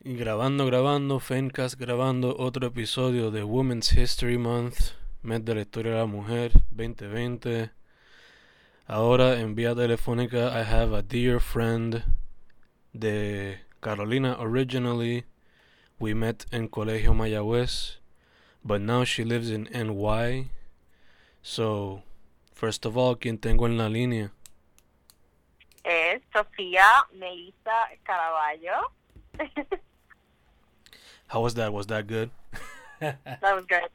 Y grabando, grabando, Fencast grabando otro episodio de Women's History Month, mes de la historia de la mujer 2020. Ahora en vía telefónica I have a dear friend de Carolina originally. We met en Colegio Mayagüez, but now she lives in NY. So, first of all, ¿quién tengo en la línea? Es Sofía Melissa Caraballo. How was that? Was that good? that was good.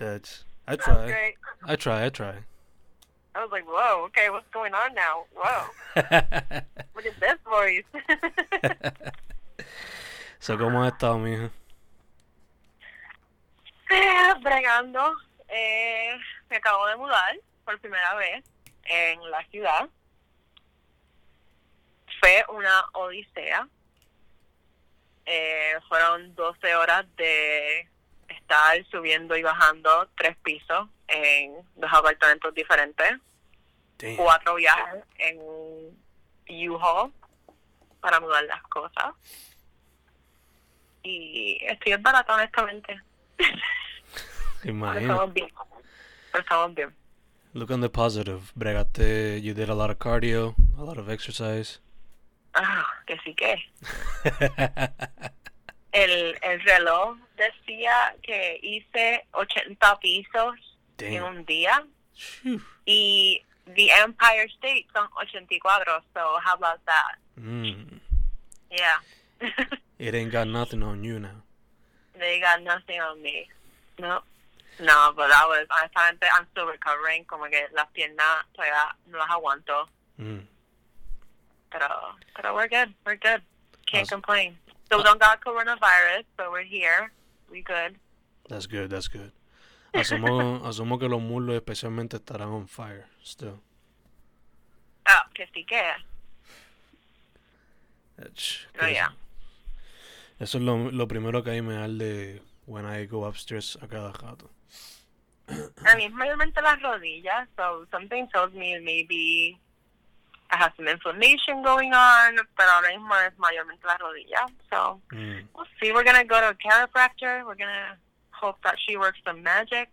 That's, I try. great. I try. I try. I was like, whoa, okay, what's going on now? Whoa, look at this voice. so, ¿cómo has estado, mija? Bregando. Eh, me acabo de mudar por primera vez en la ciudad. Fue una odisea. Eh, fueron 12 horas de estar subiendo y bajando tres pisos en dos apartamentos diferentes. Damn. Cuatro viajes en U-Haul para mudar las cosas. Y estoy barata, honestamente. Pero Imagino. estamos bien. Pero estamos bien. Look on the positive. Bregate, you did a lot of cardio, a lot of exercise. Ah, que sí que. El, el reloj decía que hice 80 pisos en Damn. un día y the Empire State son 84, so how about that? Mm. Yeah. It ain't got nothing on you now. They got nothing on me. No. No, but that was, honestamente, I'm still recovering, como que las piernas todavía no las aguanto. Mm. Pero, pero we're good, we're good. Can't Awesome. complain. Still don't got coronavirus, but we're here. We good. That's good. That's good. Asumo, asumo que los muslos especialmente estarán on fire still. Ah, que sí que. Oh, yeah. Eso es lo, lo primero que a mí me arde when I go upstairs a cada rato. Mí es mayormente las rodillas, so something tells me maybe I have some inflammation going on, pero ahora mismo es mayormente las rodillas. So Mm. we'll see. We're gonna go to a chiropractor. We're gonna hope that she works some magic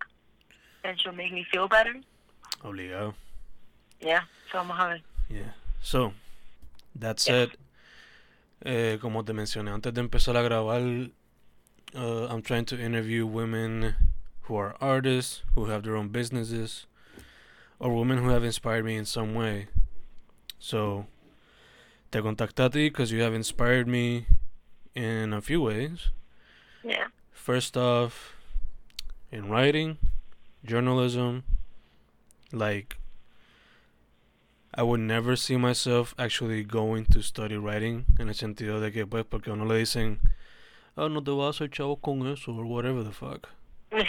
and she'll make me feel better. Obligado. Yeah, so vamos a ver. Yeah. So, that Yeah. said, eh, como te mencioné antes de empezar a grabar, uh, I'm trying to interview women who are artists, who have their own businesses, or women who have inspired me in some way. So, te contacté a ti because you have inspired me in a few ways. Yeah. First off, in writing, journalism, like I would never see myself actually going to study writing en el sentido de que pues porque uno le dicen, oh no te vas a hacer chavo con eso or whatever the fuck.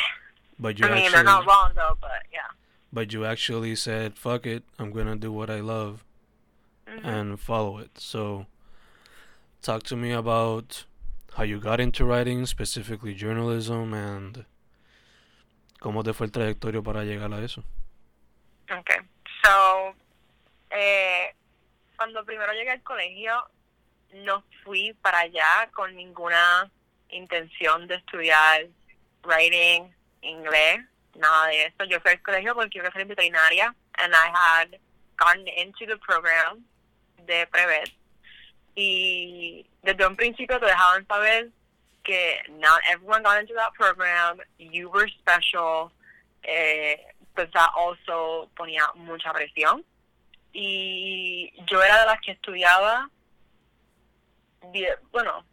But you I mean, actually, they're not wrong though, but yeah. but you actually said, fuck it, I'm gonna do what I love Mhm. and follow it. So, talk to me about how you got into writing, specifically journalism, and cómo te fue el trayectorio para llegar a eso. Okay. So, eh, cuando primero llegué al colegio, no fui para allá con ninguna intención de estudiar writing, inglés, nada de eso. Yo fui al colegio porque yo quería ser veterinaria and I had gotten into the program de Prevet y desde un principio te dejaban saber que not everyone got into that program, you were special, eh, pues that also ponía mucha presión. Y yo era de las que estudiaba, die- bueno,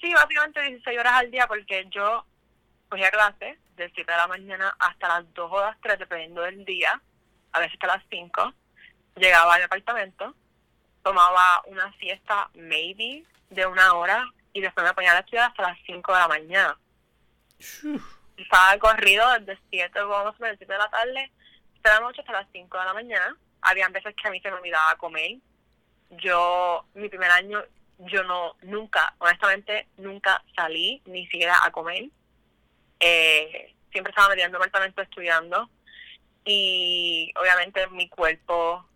sí, básicamente 16 horas al día porque yo cogía clases de 7 de la mañana hasta las 2 o las 3, dependiendo del día, a veces hasta las 5. Llegaba al apartamento, tomaba una siesta, maybe, de una hora, y después me ponía a estudiar hasta las 5 de la mañana estaba corrido desde 7, vamos a ver, 7 de la tarde, de la noche hasta las 5 de la mañana. Habían veces que a mí se me olvidaba comer. Yo, mi primer año, yo no, nunca, honestamente, nunca salí ni siquiera a comer. Eh, siempre estaba metida en mi apartamento estudiando. Y obviamente mi cuerpo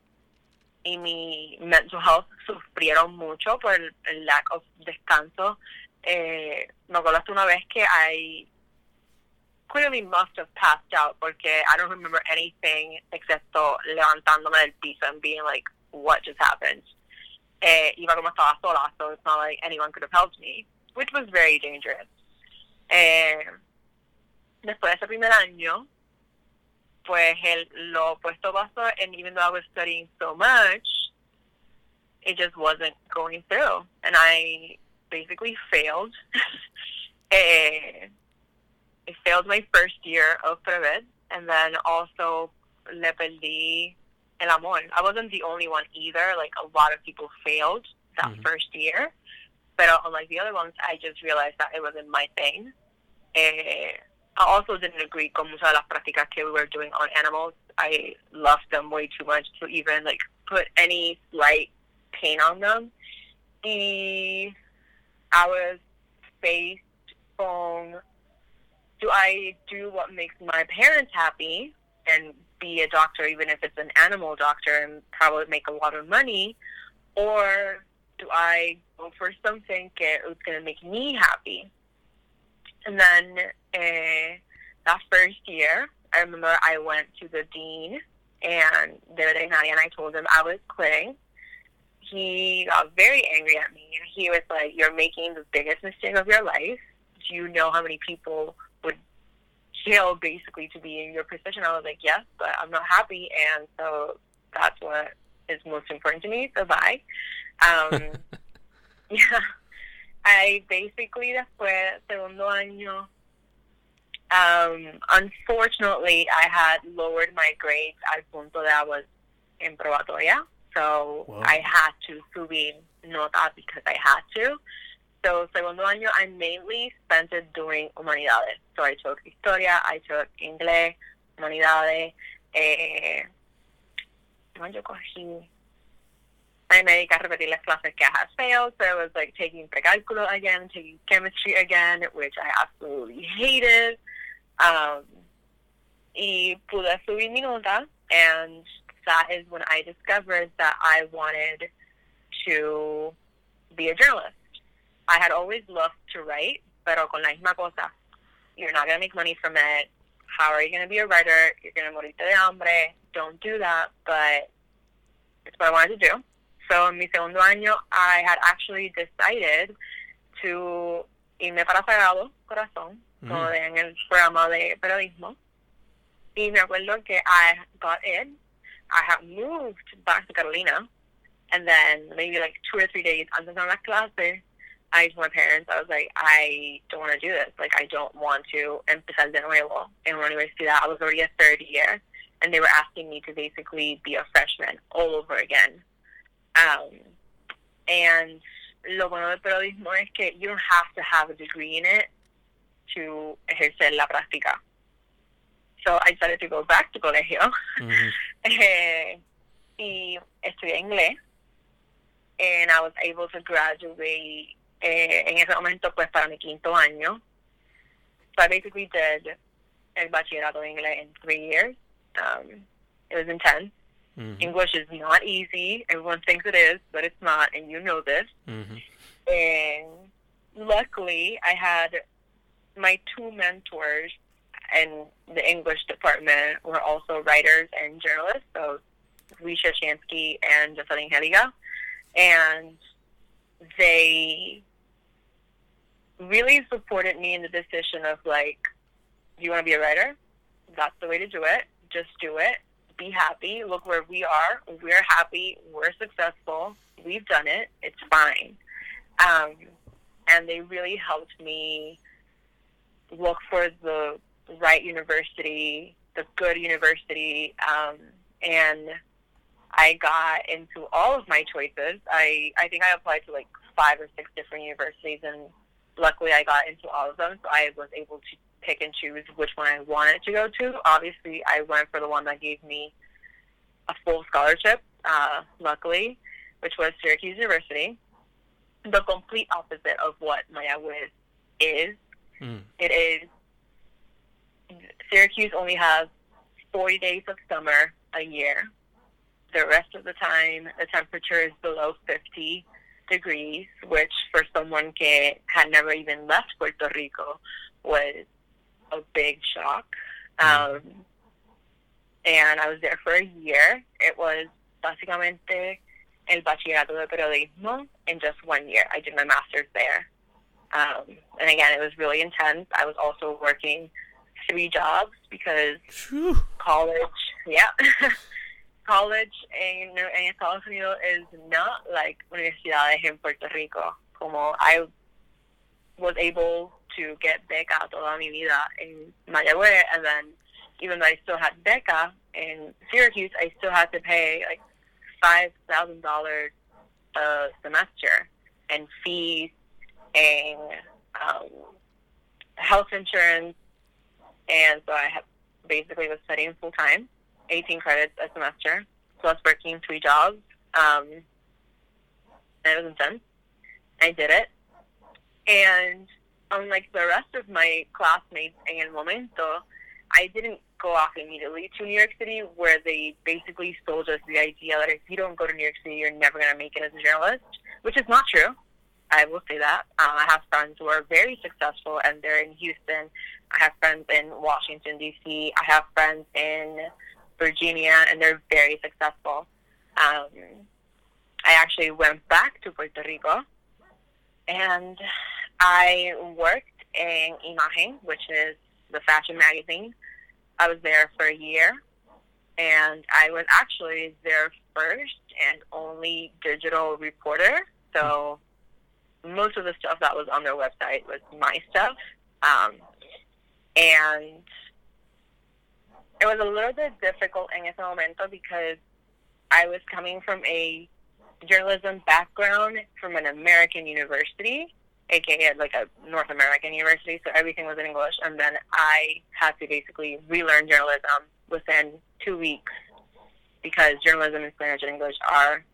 y mi mental health sufrieron mucho por el, el lack of descanso. Eh, me acuerdo una vez que I clearly must have passed out porque I don't remember anything excepto levantándome del piso and being like, what just happened? Eh, iba como estaba sola, so it's not like anyone could have helped me, which was very dangerous. Eh, después de ese primer año, pues el, lo opuesto pasó, and even though I was studying so much, it just wasn't going through, and I basically failed. eh, I failed my first year of Prevet, and then also le perdí el amor. I wasn't the only one either. Like a lot of people failed that Mhm. first year, but unlike the other ones, I just realized that it wasn't my thing. Eh, I also didn't agree con muchas de las prácticas que we were doing on animals. I loved them way too much to even like put any slight pain on them. Y I was faced con do I do what makes my parents happy and be a doctor, even if it's an animal doctor, and probably make a lot of money, or do I go for something that is going to make me happy? And then uh, that first year, I remember I went to the dean and the veterinaria, and I told him I was quitting. He got very angry at me, and he was like, "You're making the biggest mistake of your life. Do you know how many people would kill basically to be in your position?" I was like, "Yes, but I'm not happy, and so that's what is most important to me. So bye." Um, yeah, I basically después segundo año. Um, unfortunately, I had lowered my grades al punto that I was in probatoria, so Wow. I had to subir nota because I had to. So segundo año, I mainly spent it doing humanidades. So I took historia, I took inglés, humanidades. Eh, yo cogí? I a repetir las clases I failed, so it was like taking precálculo again, taking chemistry again, which I absolutely hated. Um, y pude subir mi nota, and that is when I discovered that I wanted to be a journalist. I had always loved to write, pero con la misma cosa. You're not going to make money from it. How are you going to be a writer? You're going to morirte de hambre. Don't do that, but it's what I wanted to do. So en mi segundo año, I had actually decided to irme para Sagrado Corazón, Mm. en el programa de periodismo. Y me acuerdo que I got in. I had moved back to Carolina. And then maybe like two or three days antes de las clases, I told my parents, I was like, I don't want to do this. Like, I don't want to empezar de nuevo en una universidad. I was already a third year. And they were asking me to basically be a freshman all over again. Um, and lo bueno del periodismo es que you don't have to have a degree in it to ejercer la práctica. So I decided to go back to colegio Mhm. eh, y estudié inglés. And I was able to graduate eh, en ese momento pues para mi quinto año. So I basically did el bachillerato de inglés in three years. Um, it was intense. Mhm. English is not easy. Everyone thinks it is, but it's not, and you know this. Mhm. And luckily, I had my two mentors in the English department were also writers and journalists, so Ricia Chansky and Jocelyn Géliga. And they really supported me in the decision of like, do you want to be a writer? That's the way to do it. Just do it. Be happy. Look where we are. We're happy. We're successful. We've done it. It's fine. Um, and they really helped me look for the right university, the good university, um, and I got into all of my choices. I I think I applied to like five or six different universities, and luckily I got into all of them. So I was able to pick and choose which one I wanted to go to. Obviously, I went for the one that gave me a full scholarship. Uh, luckily, which was Syracuse University. The complete opposite of what Mayagüez is. Mm. It is Syracuse only has 40 days of summer a year. the rest of the time the temperature is below 50 degrees, which for someone que had never even left Puerto Rico was a big shock. Um, and I was there for a year. It was básicamente el bachillerato de periodismo in just one year. I did my master's there. Um, and again, it was really intense. I was also working three jobs because Phew. college, yeah, college en, en Estados Unidos is not like universidades en Puerto Rico. Como I was able to get beca toda mi vida in Mayagüez, and then even though I still had beca in Syracuse, I still had to pay like five thousand dollars a semester and fees and um, health insurance, and so I have basically was studying full time, eighteen credits a semester, plus working three jobs. Um, and it was intense. I did it, and unlike the rest of my classmates and Momento, I didn't go off immediately to New York City, where they basically sold us the idea that if you don't go to New York City, you're never going to make it as a journalist, which is not true. I will say that. Um, I have friends who are very successful, and they're in Houston. I have friends in Washington, D.C. I have friends in Virginia, and they're very successful. Um, I actually went back to Puerto Rico, and I worked in Imagen, which is the fashion magazine. I was there for a year, and I was actually their first and only digital reporter. So most of the stuff that was on their website was my stuff, um, and it was a little bit difficult in ese momento because I was coming from a journalism background from an American university aka like a North American university, so everything was in English. And then I had to basically relearn journalism within two weeks because journalism and Spanish and English are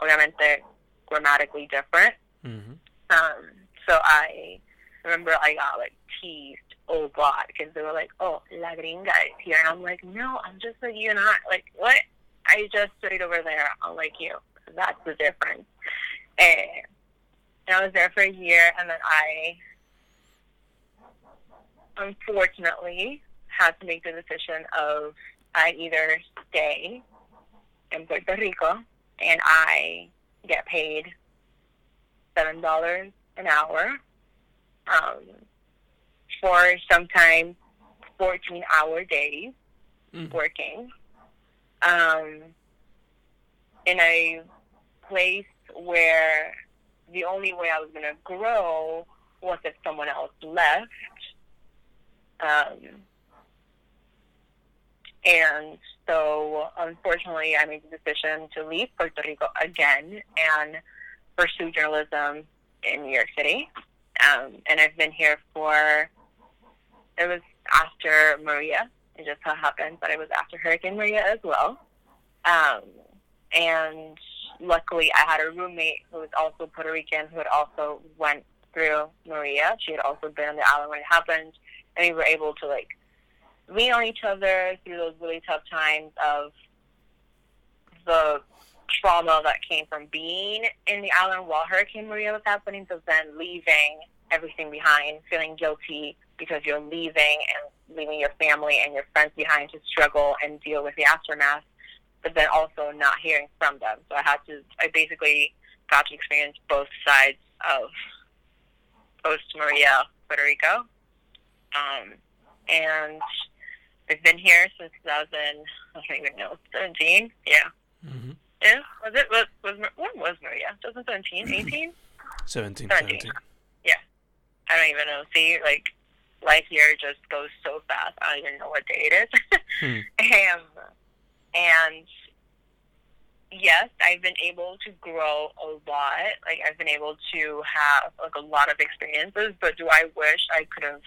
obviamente grammatically different. Mm-hmm. Um, so I remember I got like teased a lot because they were like, "Oh, la gringa is here," and I'm like, "No, I'm just like you and I. Like what? I just studied over there, unlike you. That's the difference." And and I was there for a year, and then I unfortunately had to make the decision of I either stay in Puerto Rico and I get paid seven dollars an hour um, for sometimes fourteen hour days Mm. working um, in a place where the only way I was going to grow was if someone else left. Um, and so, unfortunately, I made the decision to leave Puerto Rico again and pursue journalism in New York City. Um, and I've been here for, it was after Maria. It just so happened that it was after Hurricane Maria as well. Um, and luckily I had a roommate who was also Puerto Rican who had also went through Maria. She had also been on the island when it happened, and we were able to like lean on each other through those really tough times of the trauma that came from being in the island while Hurricane Maria was happening, to then leaving everything behind, feeling guilty because you're leaving and leaving your family and your friends behind to struggle and deal with the aftermath but then also not hearing from them. So I had to, I basically got to experience both sides of post Maria, Puerto Rico. Um, and I've been here since 2000, I don't even know, 17? Yeah. Mm-hmm. Yeah, was it, was, was, when was Maria? 2017, 18? 17, 17. 17. I don't even know. See, like, life here just goes so fast. I don't even know what day it is. Hmm. Um, and yes, I've been able to grow a lot. Like I've been able to have like a lot of experiences. But do I wish I could have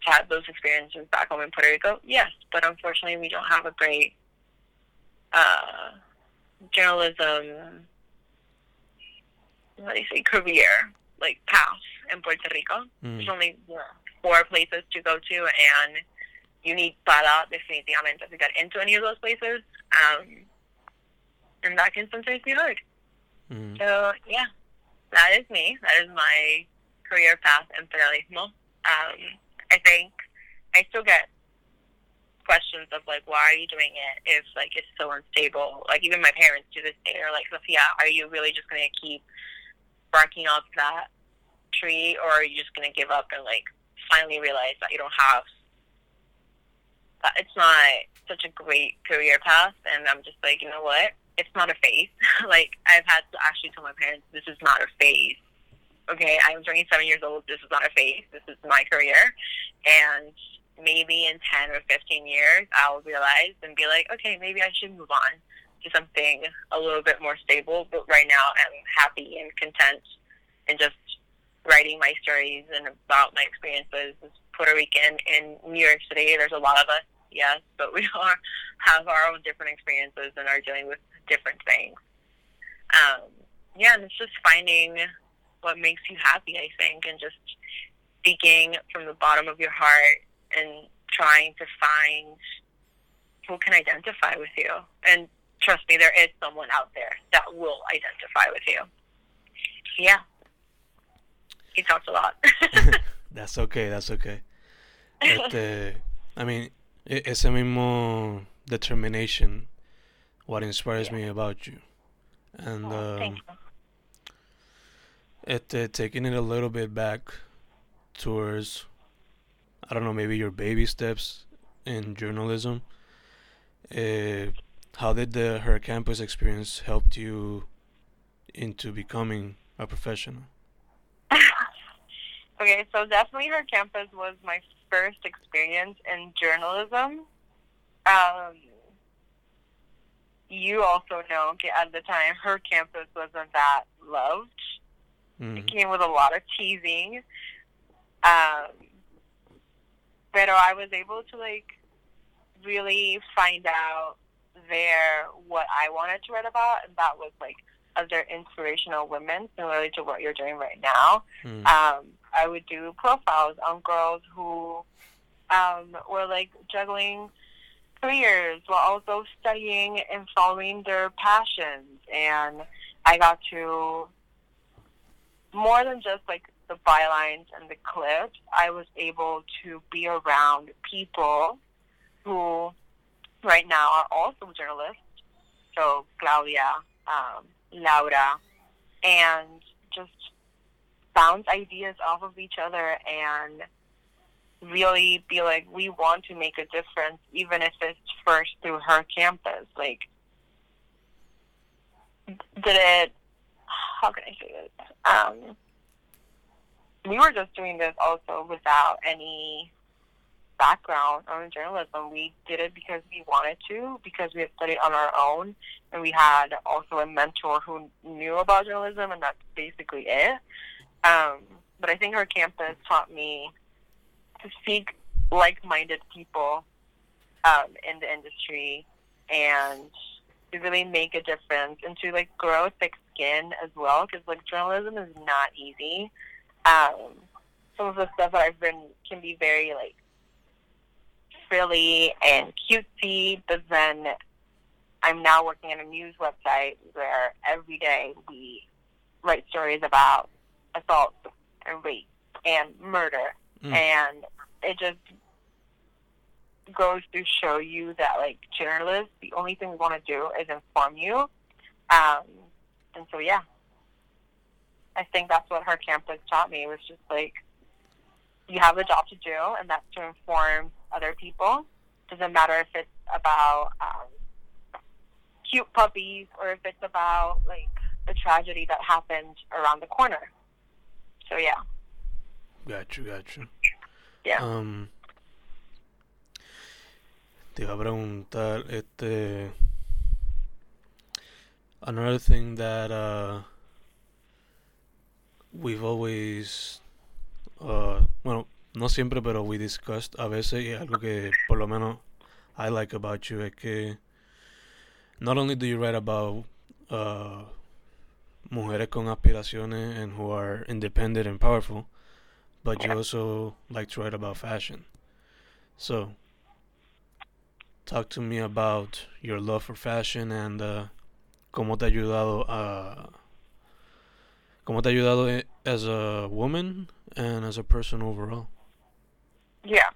had those experiences back home in Puerto Rico? Yes, but unfortunately, we don't have a great uh, journalism. What do you say? Career like path in Puerto Rico. There's Mm. only four places to go to, and you need para definitivamente to get into any of those places. Um, and that can sometimes be hard. Mm. So yeah, that is me. That is my career path in federalismo. Um, I think I still get questions of like, why are you doing it if like it's so unstable? Like even my parents to this day are like, Sophia, are you really just gonna keep barking off that tree, or are you just gonna give up and like finally realize that you don't have it's not such a great career path? And I'm just like, you know what? It's not a phase. like I've had to actually tell my parents, this is not a phase. Okay, I'm 27 years old. This is not a phase. This is my career, and maybe in 10 or 15 years, I'll realize and be like, okay, maybe I should move on to something a little bit more stable. But right now, I'm happy and content and just writing my stories and about my experiences as Puerto Rican in New York City. There's a lot of us, yes, but we all have our own different experiences and are dealing with different things. Um, yeah, and it's just finding what makes you happy, I think, and just speaking from the bottom of your heart and trying to find who can identify with you. And trust me, there is someone out there that will identify with you. Yeah. He talks a lot. that's okay, that's okay. Este, I mean, ese mismo determination, what inspires yeah. me about you. And oh, um, este, taking it a little bit back towards I don't know, maybe your baby steps in journalism. Uh, how did the her campus experience help you into becoming a professional? okay, so definitely her campus was my first experience in journalism. Um, you also know at the time her campus wasn't that loved. Mm-hmm. It came with a lot of teasing. Um, but I was able to like really find out there what I wanted to write about, and that was like other inspirational women, similarly to what you're doing right now. Mm. Um, I would do profiles on girls who um, were like juggling careers while also studying and following their passions, and I got to more than just like the bylines and the clips, I was able to be around people who right now are also journalists. So Claudia, um, Laura, and just bounce ideas off of each other and really be like, we want to make a difference, even if it's first through her campus. Like, did it? How can I say this? Um, we were just doing this also without any background on journalism. We did it because we wanted to, because we had studied on our own, and we had also a mentor who knew about journalism, and that's basically it. Um, but I think our campus taught me to seek like-minded people um, in the industry and to really make a difference and to like grow thick skin as well because like journalism is not easy. Um, some of the stuff that I've written can be very like frilly and cutesy, but then I'm now working on a news website where every day we write stories about assault and rape and murder, mm. and it just goes to show you that like journalists, the only thing we want to do is inform you. Um, and so yeah, I think that's what her campus taught me was just like you have a job to do, and that's to inform other people. Doesn't matter if it's about um, cute puppies or if it's about like a tragedy that happened around the corner. So yeah. Got you, got you. Yeah. Um, te iba a preguntar, este, another thing that uh we've always, uh, bueno, no siempre, pero we discussed a veces, y algo que por lo menos I like about you es que not only do you write about uh, mujeres con aspiraciones and who are independent and powerful, but you also like to write about fashion. So, talk to me about your love for fashion and uh, cómo te ha ayudado a cómo te ha ayudado as a woman and as a person overall. Yeah.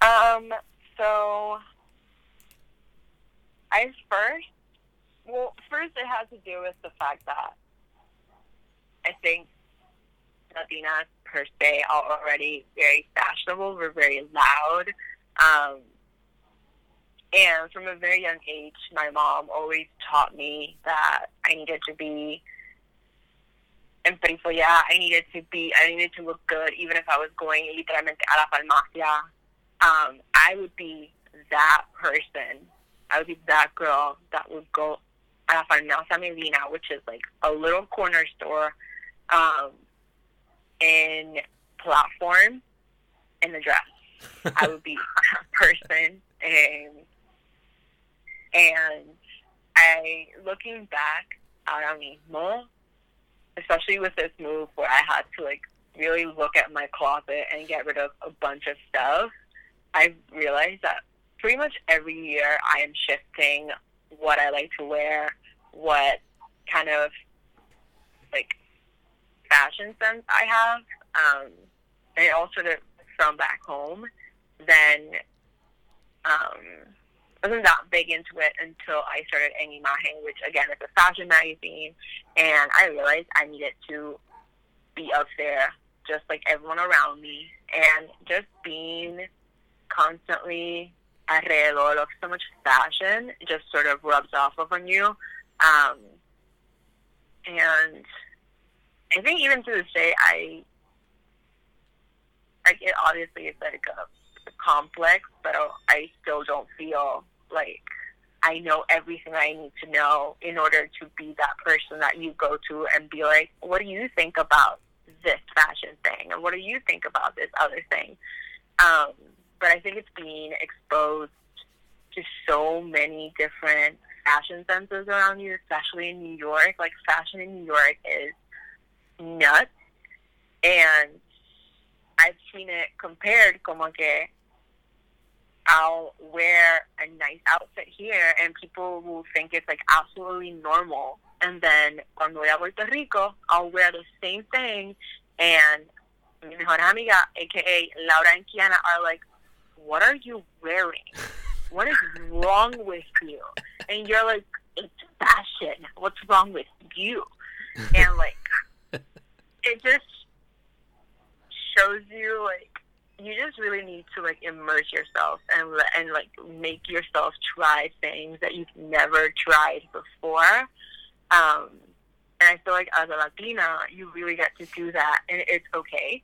Um so I first well first it has to do with the fact that I think Latinas per se are already very fashionable. We're very loud. Um, and from a very young age, my mom always taught me that I needed to be And en yeah, I needed to be, I needed to look good, even if I was going literalmente a la farmacia. Um, I would be that person. I would be that girl that would go a la farmacia Medina, which is like a little corner store um, in platform and the dress. I would be that person, and and I looking back ahora mismo, especially with this move where I had to like really look at my closet and get rid of a bunch of stuff. I realized that pretty much every year I am shifting what I like to wear, what kind of like fashion sense I have, um, and also to, from back home, then um, wasn't that big into it until I started En Imagen, which again is a fashion magazine, and I realized I needed to be up there just like everyone around me, and just being constantly alrededor of so much fashion just sort of rubs off on you. Um, and I think even to this day, I like it. Obviously, it's like a, a complex, but I still don't feel like I know everything I need to know in order to be that person that you go to and be like, what do you think about this fashion thing? And what do you think about this other thing? Um, but I think it's being exposed to so many different fashion senses around you, especially in New York. Like fashion in New York is nuts. And I've seen it compared como que I'll wear a nice outfit here and people will think it's like absolutely normal. And then cuando voy a Puerto Rico, I'll wear the same thing and mi mejor amiga, aka Laura and Kiana, are like, what are you wearing? What is wrong with you? And you're like, it's fashion. What's wrong with you? And like, it just shows you like you just really need to like immerse yourself and and like make yourself try things that you've never tried before. Um, and I feel like as a Latina, you really get to do that, and it's okay.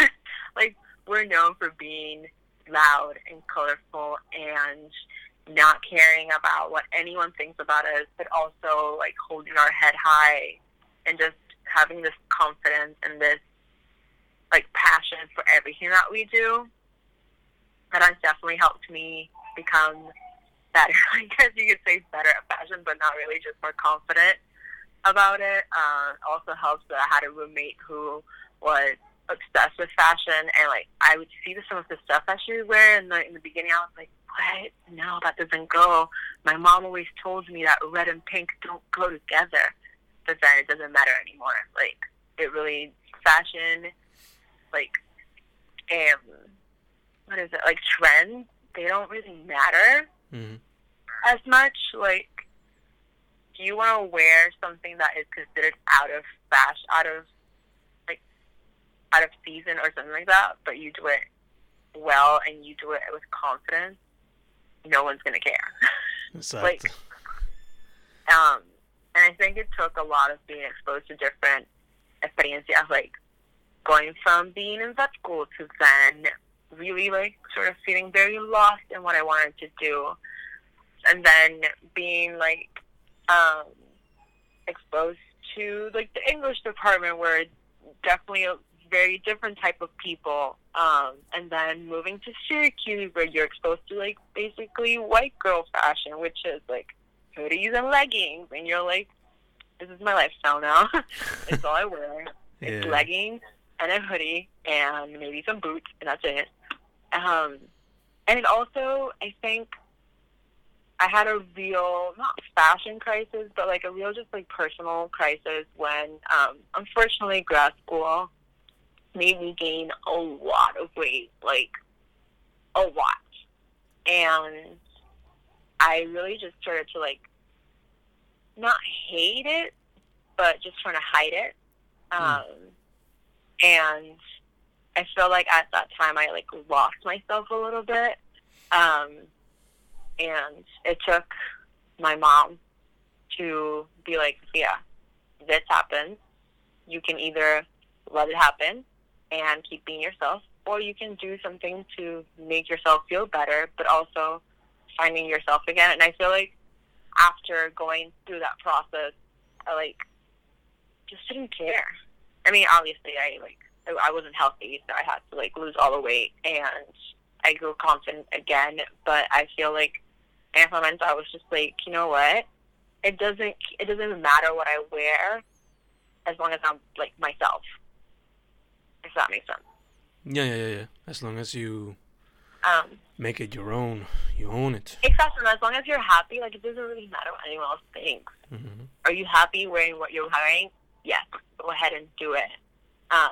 like we're known for being loud and colorful and not caring about what anyone thinks about us, but also like holding our head high and just having this confidence and this like passion for everything that we do. That has definitely helped me become better. I guess you could say better at fashion, but not really, just more confident about it. Uh, also helps that I had a roommate who was obsessed with fashion, and like I would see some of the stuff that she would wear, and in the beginning I was like, "What? No, that doesn't go." My mom always told me that red and pink don't go together but then it doesn't matter anymore. Like it really fashion, like um, what is it? Like trends, they don't really matter mm-hmm. as much. Like, do you want to wear something that is considered out of fashion, out of like out of season or something like that, but you do it well and you do it with confidence? No one's gonna care. Exactly. like, um and I think it took a lot of being exposed to different experiences, like going from being in vet school to then really like sort of feeling very lost in what I wanted to do. And then being like um, exposed to like the English department where it's definitely a very different type of people. Um, and then moving to Syracuse where you're exposed to like basically white girl fashion, which is like hoodies and leggings, and you're like, this is my lifestyle now. it's all I wear. It's leggings and a hoodie and maybe some boots, and that's it. Um, and it also, I think, I had a real not fashion crisis, but like a real just like personal crisis when um unfortunately grad school made me gain a lot of weight, like a lot. And I really just started to like not hate it, but just trying to hide it. Um, And I feel like at that time I like lost myself a little bit. Um, and it took my mom to be like, yeah, this happens. You can either let it happen and keep being yourself, or you can do something to make yourself feel better, but also finding yourself again. And I feel like after going through that process, I like just didn't care. I mean, obviously, I like I wasn't healthy, so I had to like lose all the weight, and I grew confident again. But I feel like in moments I was just like, you know what? It doesn't it doesn't matter what I wear, as long as I'm like myself. If that makes sense. Yeah, yeah, yeah, yeah. As long as you Um, make it your own, you own it. exactly. And as long as you're happy, like it doesn't really matter what anyone else thinks. hmm Are you happy wearing what you're wearing? Yes, go ahead and do it. Um,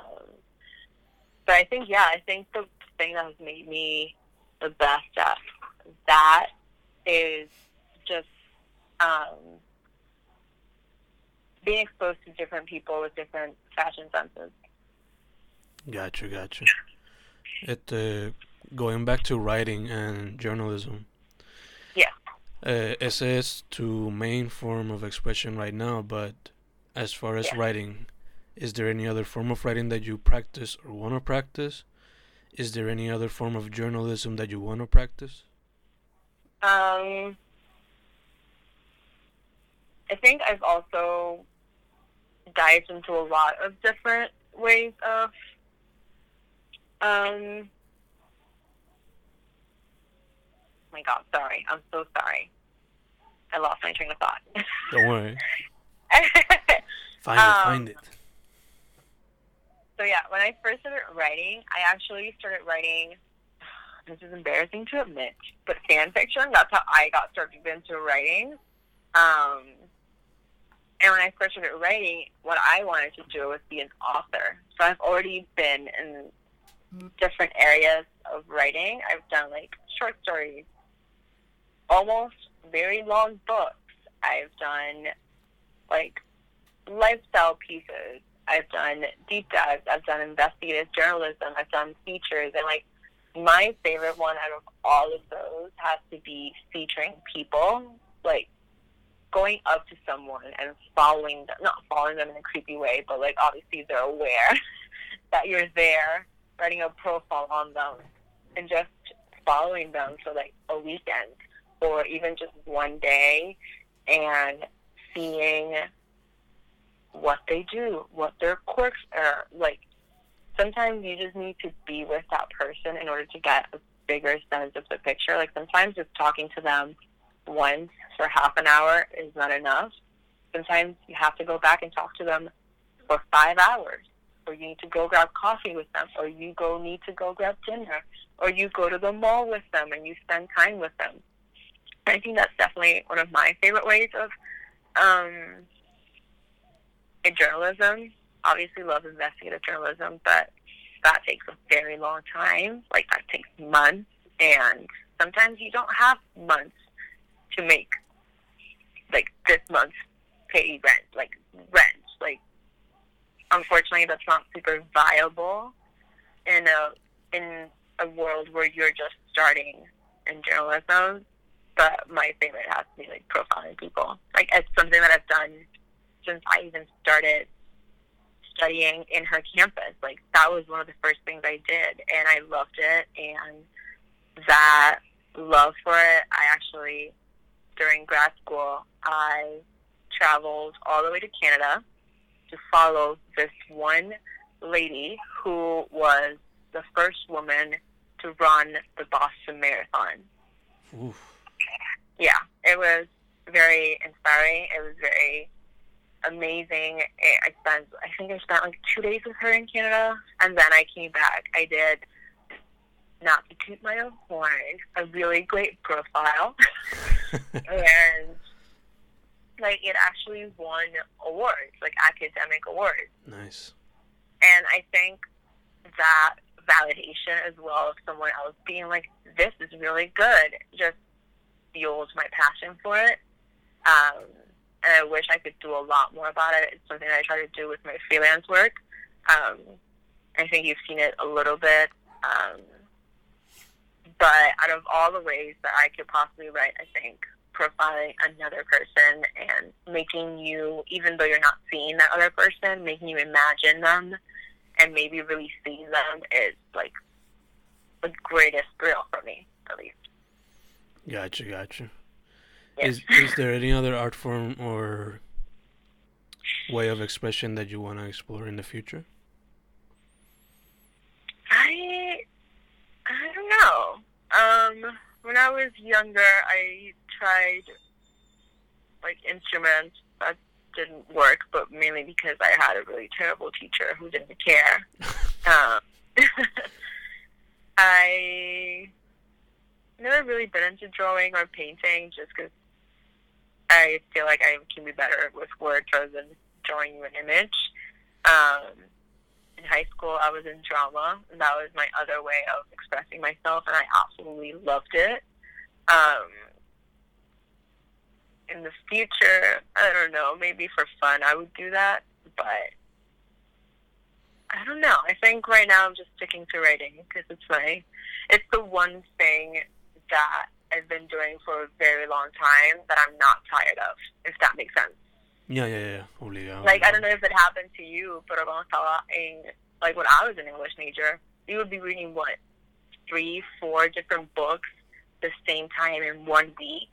but I think, yeah, I think the thing that has made me the best at that is just um, being exposed to different people with different fashion senses. Gotcha, gotcha. It uh, going back to writing and journalism. Yeah. Uh, essay is to main form of expression right now, but as far as Yeah. writing, is there any other form of writing that you practice or want to practice? Is there any other form of journalism that you want to practice? Um, I think I've also dived into a lot of different ways of um my god, sorry. I'm so sorry. I lost my train of thought. Don't worry, find Um, it, find it. so yeah, when I first started writing, I actually started writing. This is embarrassing to admit, but fan fiction. That's how I got started into writing. Um, and when I first started writing, what I wanted to do was be an author. So I've already been in different areas of writing. I've done like short stories, almost very long books. I've done like lifestyle pieces. I've done deep dives. I've done investigative journalism. I've done features. And like my favorite one out of all of those has to be featuring people, like going up to someone and following them, not following them in a creepy way, but like obviously they're aware that you're there, writing a profile on them and just following them for like a weekend or even just one day and seeing what they do, what their quirks are. Like, sometimes you just need to be with that person in order to get a bigger sense of the picture. Like, sometimes just talking to them once for half an hour is not enough. Sometimes you have to go back and talk to them for five hours. Or you need to go grab coffee with them, or you go need to go grab dinner, or you go to the mall with them and you spend time with them. I think that's definitely one of my favorite ways of um, in journalism. Obviously, love investigative journalism, but that takes a very long time. Like that takes months, and sometimes you don't have months to make like this month's pay rent, like rent. Like unfortunately, that's not super viable in a in a world where you're just starting in journalism. But my favorite has to be like profiling people. Like it's something that I've done since I even started studying in her campus. Like that was one of the first things I did, and I loved it. And that love for it, I actually during grad school, I traveled all the way to Canada to follow this one lady who was the first woman to run the Boston Marathon. Oof. Yeah, it was very inspiring. It was very amazing. I I spent, I think I spent like two days with her in Canada, and then I came back. I did, not to toot my own horn, a really great profile. and like it actually won awards, like academic awards. Nice. And I think that validation as well of someone else being like, "This is really good," just fuels my passion for it. Um, and I wish I could do a lot more about it. It's something I try to do with my freelance work. Um, I think you've seen it a little bit. Um, but out of all the ways that I could possibly write, I think profiling another person and making you, even though you're not seeing that other person, making you imagine them and maybe really seeing them is like the greatest thrill for me, at least. Gotcha, gotcha. Yeah. Is is there any other art form or way of expression that you want to explore in the future? I I don't know. Um, when I was younger, I tried like instruments that didn't work, but mainly because I had a really terrible teacher who didn't care. um, I never really been into drawing or painting, just because I feel like I can be better with words rather than drawing an image. Um, in high school, I was in drama, and that was my other way of expressing myself, and I absolutely loved it. Um, in the future, I don't know, maybe for fun, I would do that, but I don't know. I think right now I'm just sticking to writing because it's my, it's the one thing that I've been doing for a very long time that I'm not tired of, if that makes sense. Yeah, yeah, yeah. Obligado. Like I don't know if it happened to you, but cuando estaba en like when I was an English major, we would be reading what three, four different books the same time in one week,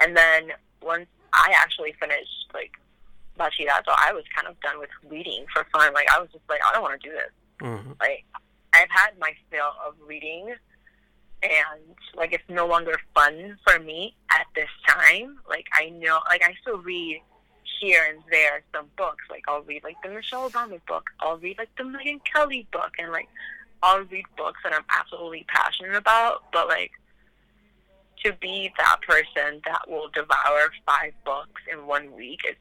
and then once I actually finished like bachillerato, I was kind of done with reading for fun. Like I was just like, I don't want to do this. Uh-huh. Like I've had my fill of reading, and like it's no longer fun for me at this time. Like I know, like I still read here and there some books. Like I'll read like the Michelle Obama book. I'll read like the Megyn Kelly book, and like I'll read books that I'm absolutely passionate about. But like to be that person that will devour five books in one week, it's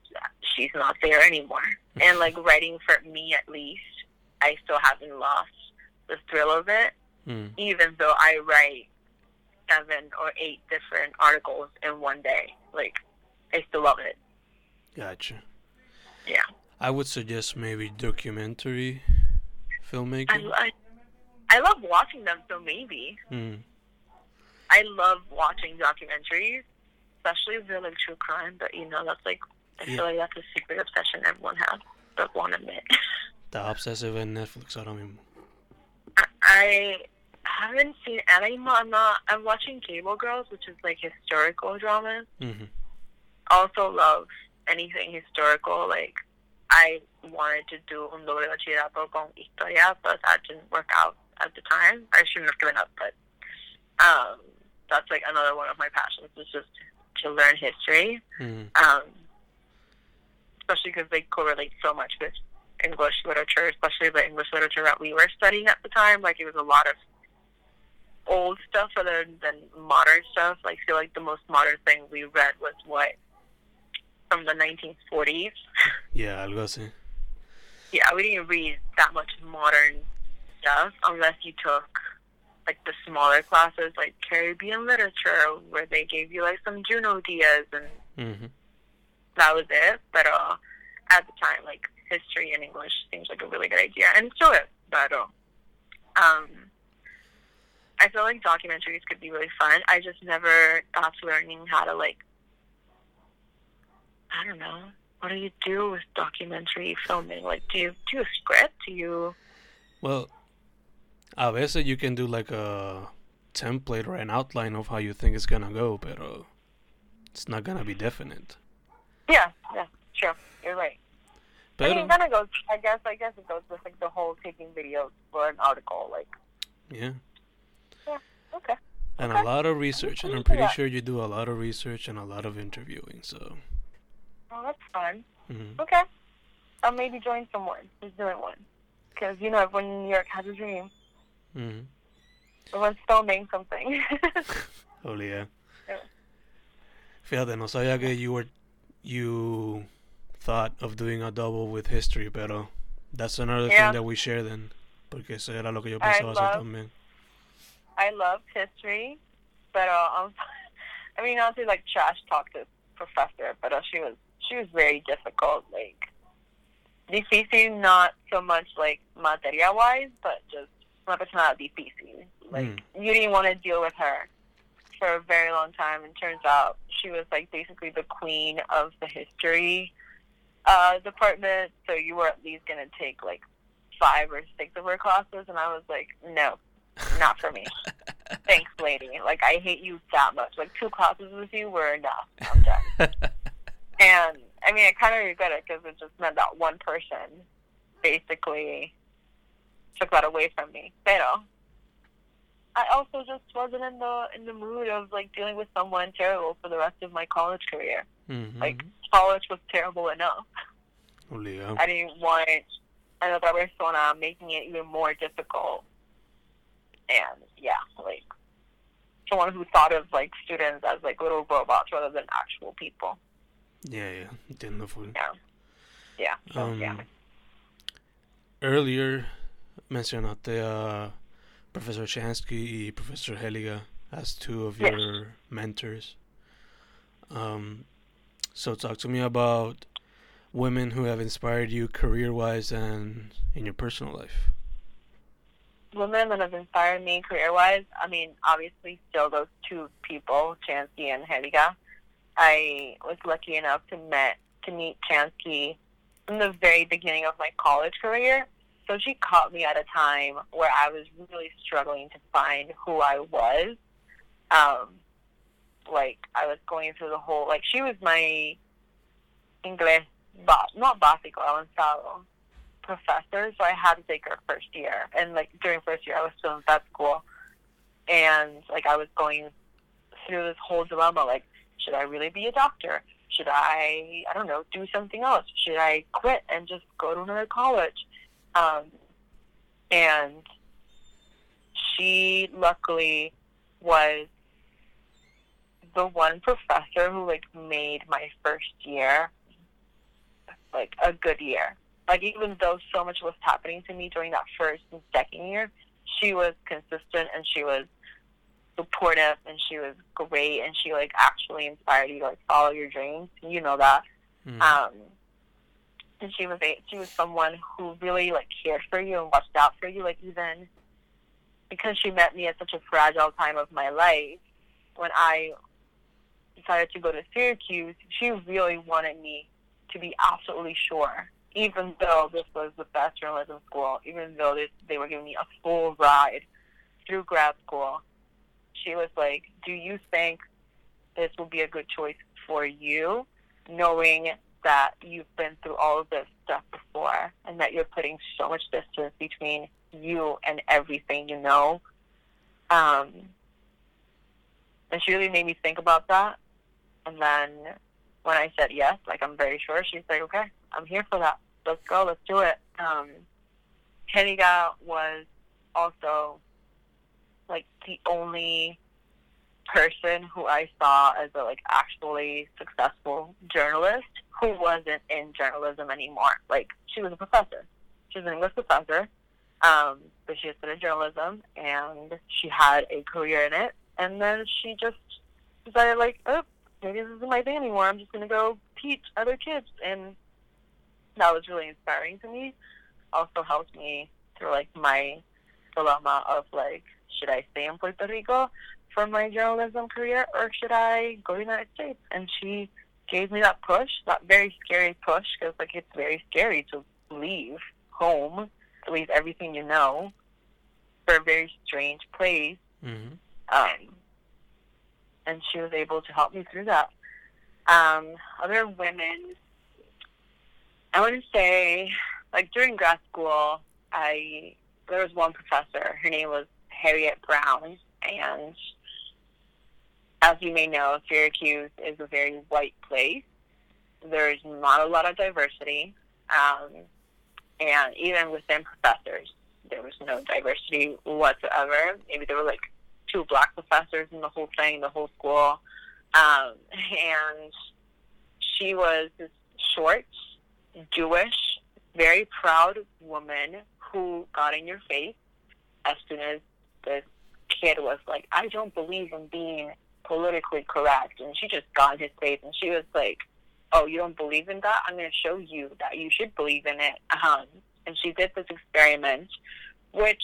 she's not there anymore. And like writing for me at least, I still haven't lost the thrill of it, Mm. even though I write seven or eight different articles in one day. Like I still love it. Gotcha. Yeah. I would suggest maybe documentary filmmaking. I, I, I love watching them, so maybe. Mm. I love watching documentaries, especially if they're like true crime, but you know, that's like, I Yeah. feel like that's a secret obsession everyone has, but won't admit. the obsessive en Netflix ahora mismo. I- I haven't seen any, I'm not, I'm watching Cable Girls, which is like historical dramas. hmm Also love anything historical, like, I wanted to do un doble bachillerato con historia, but that didn't work out at the time. I shouldn't have given up, but um, that's like another one of my passions is just to learn history, hmm um, especially because they correlate so much with English literature, especially the English literature that we were studying at the time. Like it was a lot of old stuff rather than modern stuff. Like I feel like the most modern thing we read was what from the 1940s. Yeah, algo así. yeah, we didn't read that much modern stuff unless you took like the smaller classes like Caribbean literature where they gave you like some Junot Díaz and hmm that was it. But uh, at the time, like history and English seems like a really good idea, and still is. But uh, um, I feel like documentaries could be really fun. I just never got to learning how to like. I don't know. What do you do with documentary filming? Like, do you do a script? Do you? Well, a veces you can do like a template or an outline of how you think it's gonna go, pero it's not gonna be definite. Yeah, yeah, sure. You're right. I mean, kind of goes. I guess. I guess it goes with like the whole taking videos for an article. Like, yeah. Yeah. Okay. And a lot of research, and I'm pretty sure you do a lot of research and a lot of interviewing, so. Well, that's fun. mhm. Okay. I'll maybe join someone who's doing one. Because, you know, everyone in New York has a dream. Mhm. Everyone's filming something. Oh, yeah. Fíjate, no sabía que you were you thought of doing a double with history, pero that's another Yeah. thing that we share then, porque eso era lo que yo I pensaba hacer también. I love history, but um, I mean, to like trash talk this professor, but she was she was very difficult. Like difícil, not so much like materia wise, but just una persona difícil. Like Mm. you didn't want to deal with her for a very long time. And turns out she was like basically the queen of the history uh, department. So you were at least gonna take like five or six of her classes, and I was like, no, not for me. Thanks, lady. Like I hate you that much. Like two classes with you were enough. I'm done. and I mean, I kind of regret it because it just meant that one person basically took that away from me. Pero I also just wasn't in the in the mood of like dealing with someone terrible for the rest of my college career. Mhm. Like college was terrible enough. Obligado. I didn't want another persona making it even more difficult. And yeah, like someone who thought of like students as like little robots rather than actual people. Yeah, yeah, full. Yeah. Yeah. So Um, yeah. Earlier mencionaste a Professor Chansky Professor Géliga as two of Yes. your mentors. Um, so talk to me about women who have inspired you career-wise and in your personal life. Women that have inspired me career wise, I mean, obviously still those two people, Chansky and Géliga. I was lucky enough to met to meet Chansky in the very beginning of my college career. So she caught me at a time where I was really struggling to find who I was. Um, like I was going through the whole like she was my English ba- not básico avanzado professor, so I had to take her first year. And like during first year, I was still in vet school, and like I was going through this whole dilemma: like, should I really be a doctor? Should I, I don't know, do something else? Should I quit and just go to another college? Um, and she luckily was the one professor who like made my first year like a good year. Like even though so much was happening to me during that first and second year, she was consistent and she was supportive and she was great and she like actually inspired you to like follow your dreams. You know that. Mhm. Um and she was a she was someone who really like cared for you and watched out for you, like even because she met me at such a fragile time of my life when I decided to go to Syracuse, she really wanted me to be absolutely sure, even though this was the best journalism school, even though this, they were giving me a full ride through grad school. She was like, Do you think this will be a good choice for you, knowing that you've been through all of this stuff before and that you're putting so much distance between you and everything you know? Um, and she really made me think about that. And then when I said yes, like I'm very sure, she's like, okay, I'm here for that. Let's go. Let's do it. Um, Géliga was also like the only person who I saw as a like actually successful journalist who wasn't in journalism anymore. Like she was a professor. She was an English professor. Um, but she studied journalism and she had a career in it. And then she just decided like, oh, maybe this isn't my thing anymore. I'm just gonna go teach other kids, and that was really inspiring to me. Also helped me through like my dilemma of like, should I stay in Puerto Rico for my journalism career or should I go to the United States? And she gave me that push, that very scary push, because like it's very scary to leave home, to leave everything you know for a very strange place Mhm. um, and she was able to help me through that. Um, other women, I want to say, like during grad school, I there was one professor. Her name was Harriet Brown, and as you may know, Syracuse is a very white place. There's not a lot of diversity, um, and even within professors, there was no diversity whatsoever. Maybe there were like two black professors in the whole thing, the whole school. Um, and she was this short, Jewish, very proud woman who got in your face as soon as this kid was like, I don't believe in being politically correct. And she just got in his face and she was like, Oh, you don't believe in that? I'm going to show you that you should believe in it. Um, and she did this experiment, which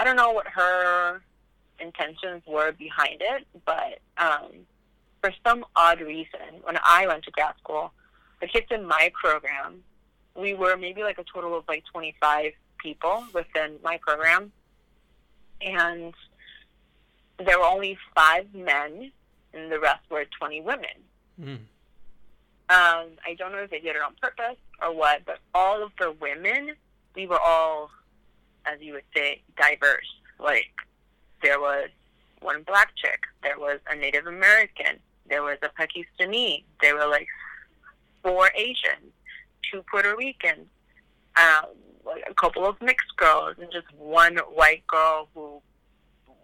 I don't know what her intentions were behind it, but um, for some odd reason, when I went to grad school, the kids in my program, we were maybe like a total of like 25 people within my program. And there were only five men, and the rest were 20 women. Mm. Um, I don't know if they did it on purpose or what, but all of the women, we were all, as you would say, diverse. Like, there was one black chick, there was a Native American, there was a Pakistani, there were like four Asians, two Puerto Ricans, um, like a couple of mixed girls, and just one white girl who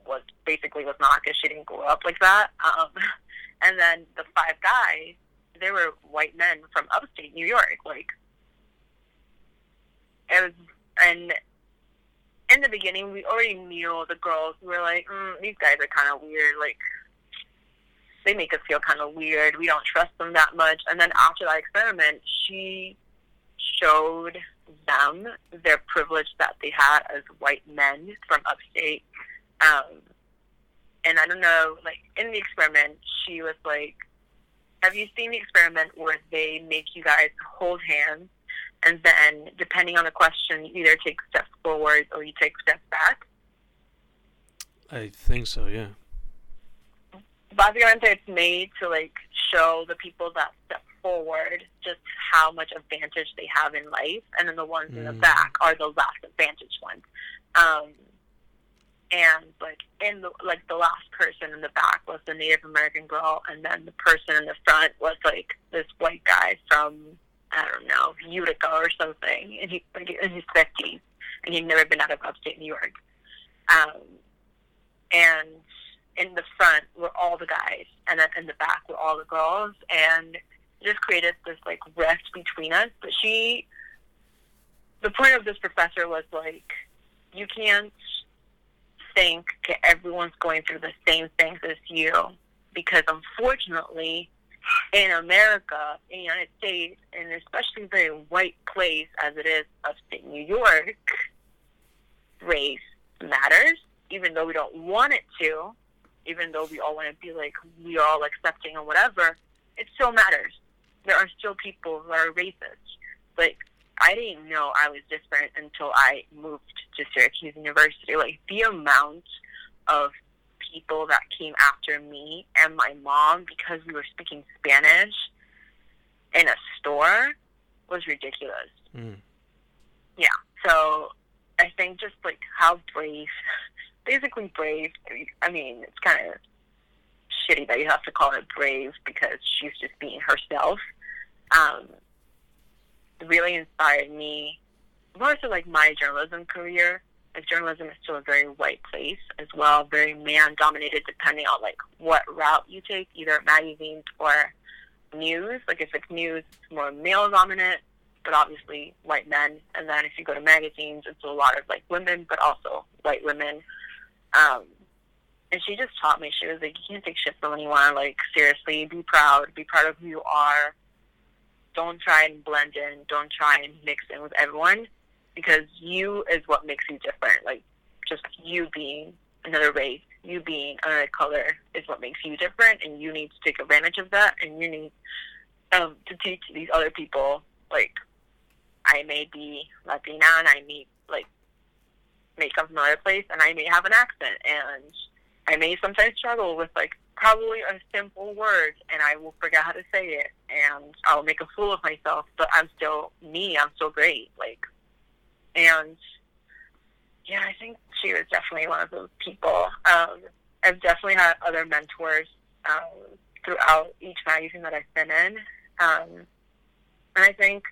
was basically was not because she didn't grow up like that. Um, and then the five guys, they were white men from upstate New York. Like it was, and in the beginning, we already knew the girls. We were like, mm, these guys are kind of weird. Like they make us feel kind of weird. We don't trust them that much. And then after that experiment, she showed them their privilege that they had as white men from upstate. Um, and I don't know, like in the experiment, she was like, "Have you seen the experiment where they make you guys hold hands, and then depending on the question, you either take steps forward or you take steps back?" I think so. Yeah. Básicamente, it's made to like show the people that step forward just how much advantage they have in life, and then the ones mm. in the mm. back are the last advantage ones. Um, and like in the like the last person in the back was the Native American girl, and then the person in the front was like this white guy from I don't know Utica or something, and he like in his fifties, and he'd never been out of upstate New York. Um, and in the front were all the guys, and then in the back were all the girls, and just created this like rift between us. But she, the point of this professor was like, you can't think that everyone's going through the same things as you, because unfortunately, in America, in the United States, and especially a white place as it is upstate New York, race matters, even though we don't want it to, even though we all want to be like, we are all accepting or whatever, it still matters there are still people who are racist. Like I didn't know I was different until I moved to Syracuse University. Like the amount of people that came after me and my mom because we were speaking Spanish in a store was ridiculous. Mm. Yeah. So I think just like how brave, basically brave. I mean, it's kind of shitty that you have to call her brave because she's just being herself um, really inspired me more so like my journalism career. Like journalism is still a very white place as well, very man dominated depending on like what route you take, either magazines or news. Like if it's news, it's more male dominant, but obviously white men. And then if you go to magazines, it's a lot of like women, but also white women. Um, and she just taught me. She was like, you can't take shit from anyone. Like seriously, be proud, be proud of who you are don't try and blend in. Don't try and mix in with everyone because you is what makes you different. Like just you being another race, you being another color is what makes you different, and you need to take advantage of that. And you need um, to teach these other people like I may be Latina and I may like may come from another place and I may have an accent and I may sometimes struggle with like probably a simple word and I will forget how to say it and I'll make a fool of myself, but I'm still me, I'm still great. Like and yeah, I think she was definitely one of those people. Um, I've definitely had other mentors um, throughout each magazine that I've been in. Um, and I think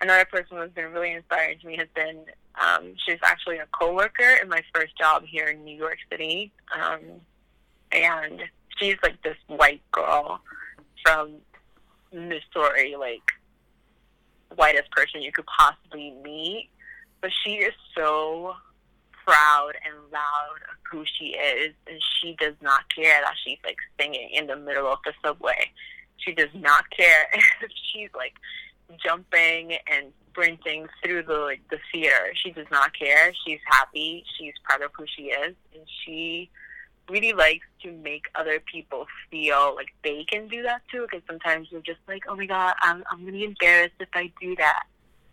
another person who's been really inspiring to me has been um, she's actually a coworker in my first job here in New York City. Um, and she's like this white girl from Missouri, like whitest person you could possibly meet. But she is so proud and loud of who she is, and she does not care that she's like singing in the middle of the subway. She does not care if she's like jumping and sprinting through the like the theater. She does not care. She's happy. She's proud of who she is, and she really likes to make other people feel like they can do that too. Because sometimes we're just like, oh my god, I'm I'm gonna be embarrassed if I do that.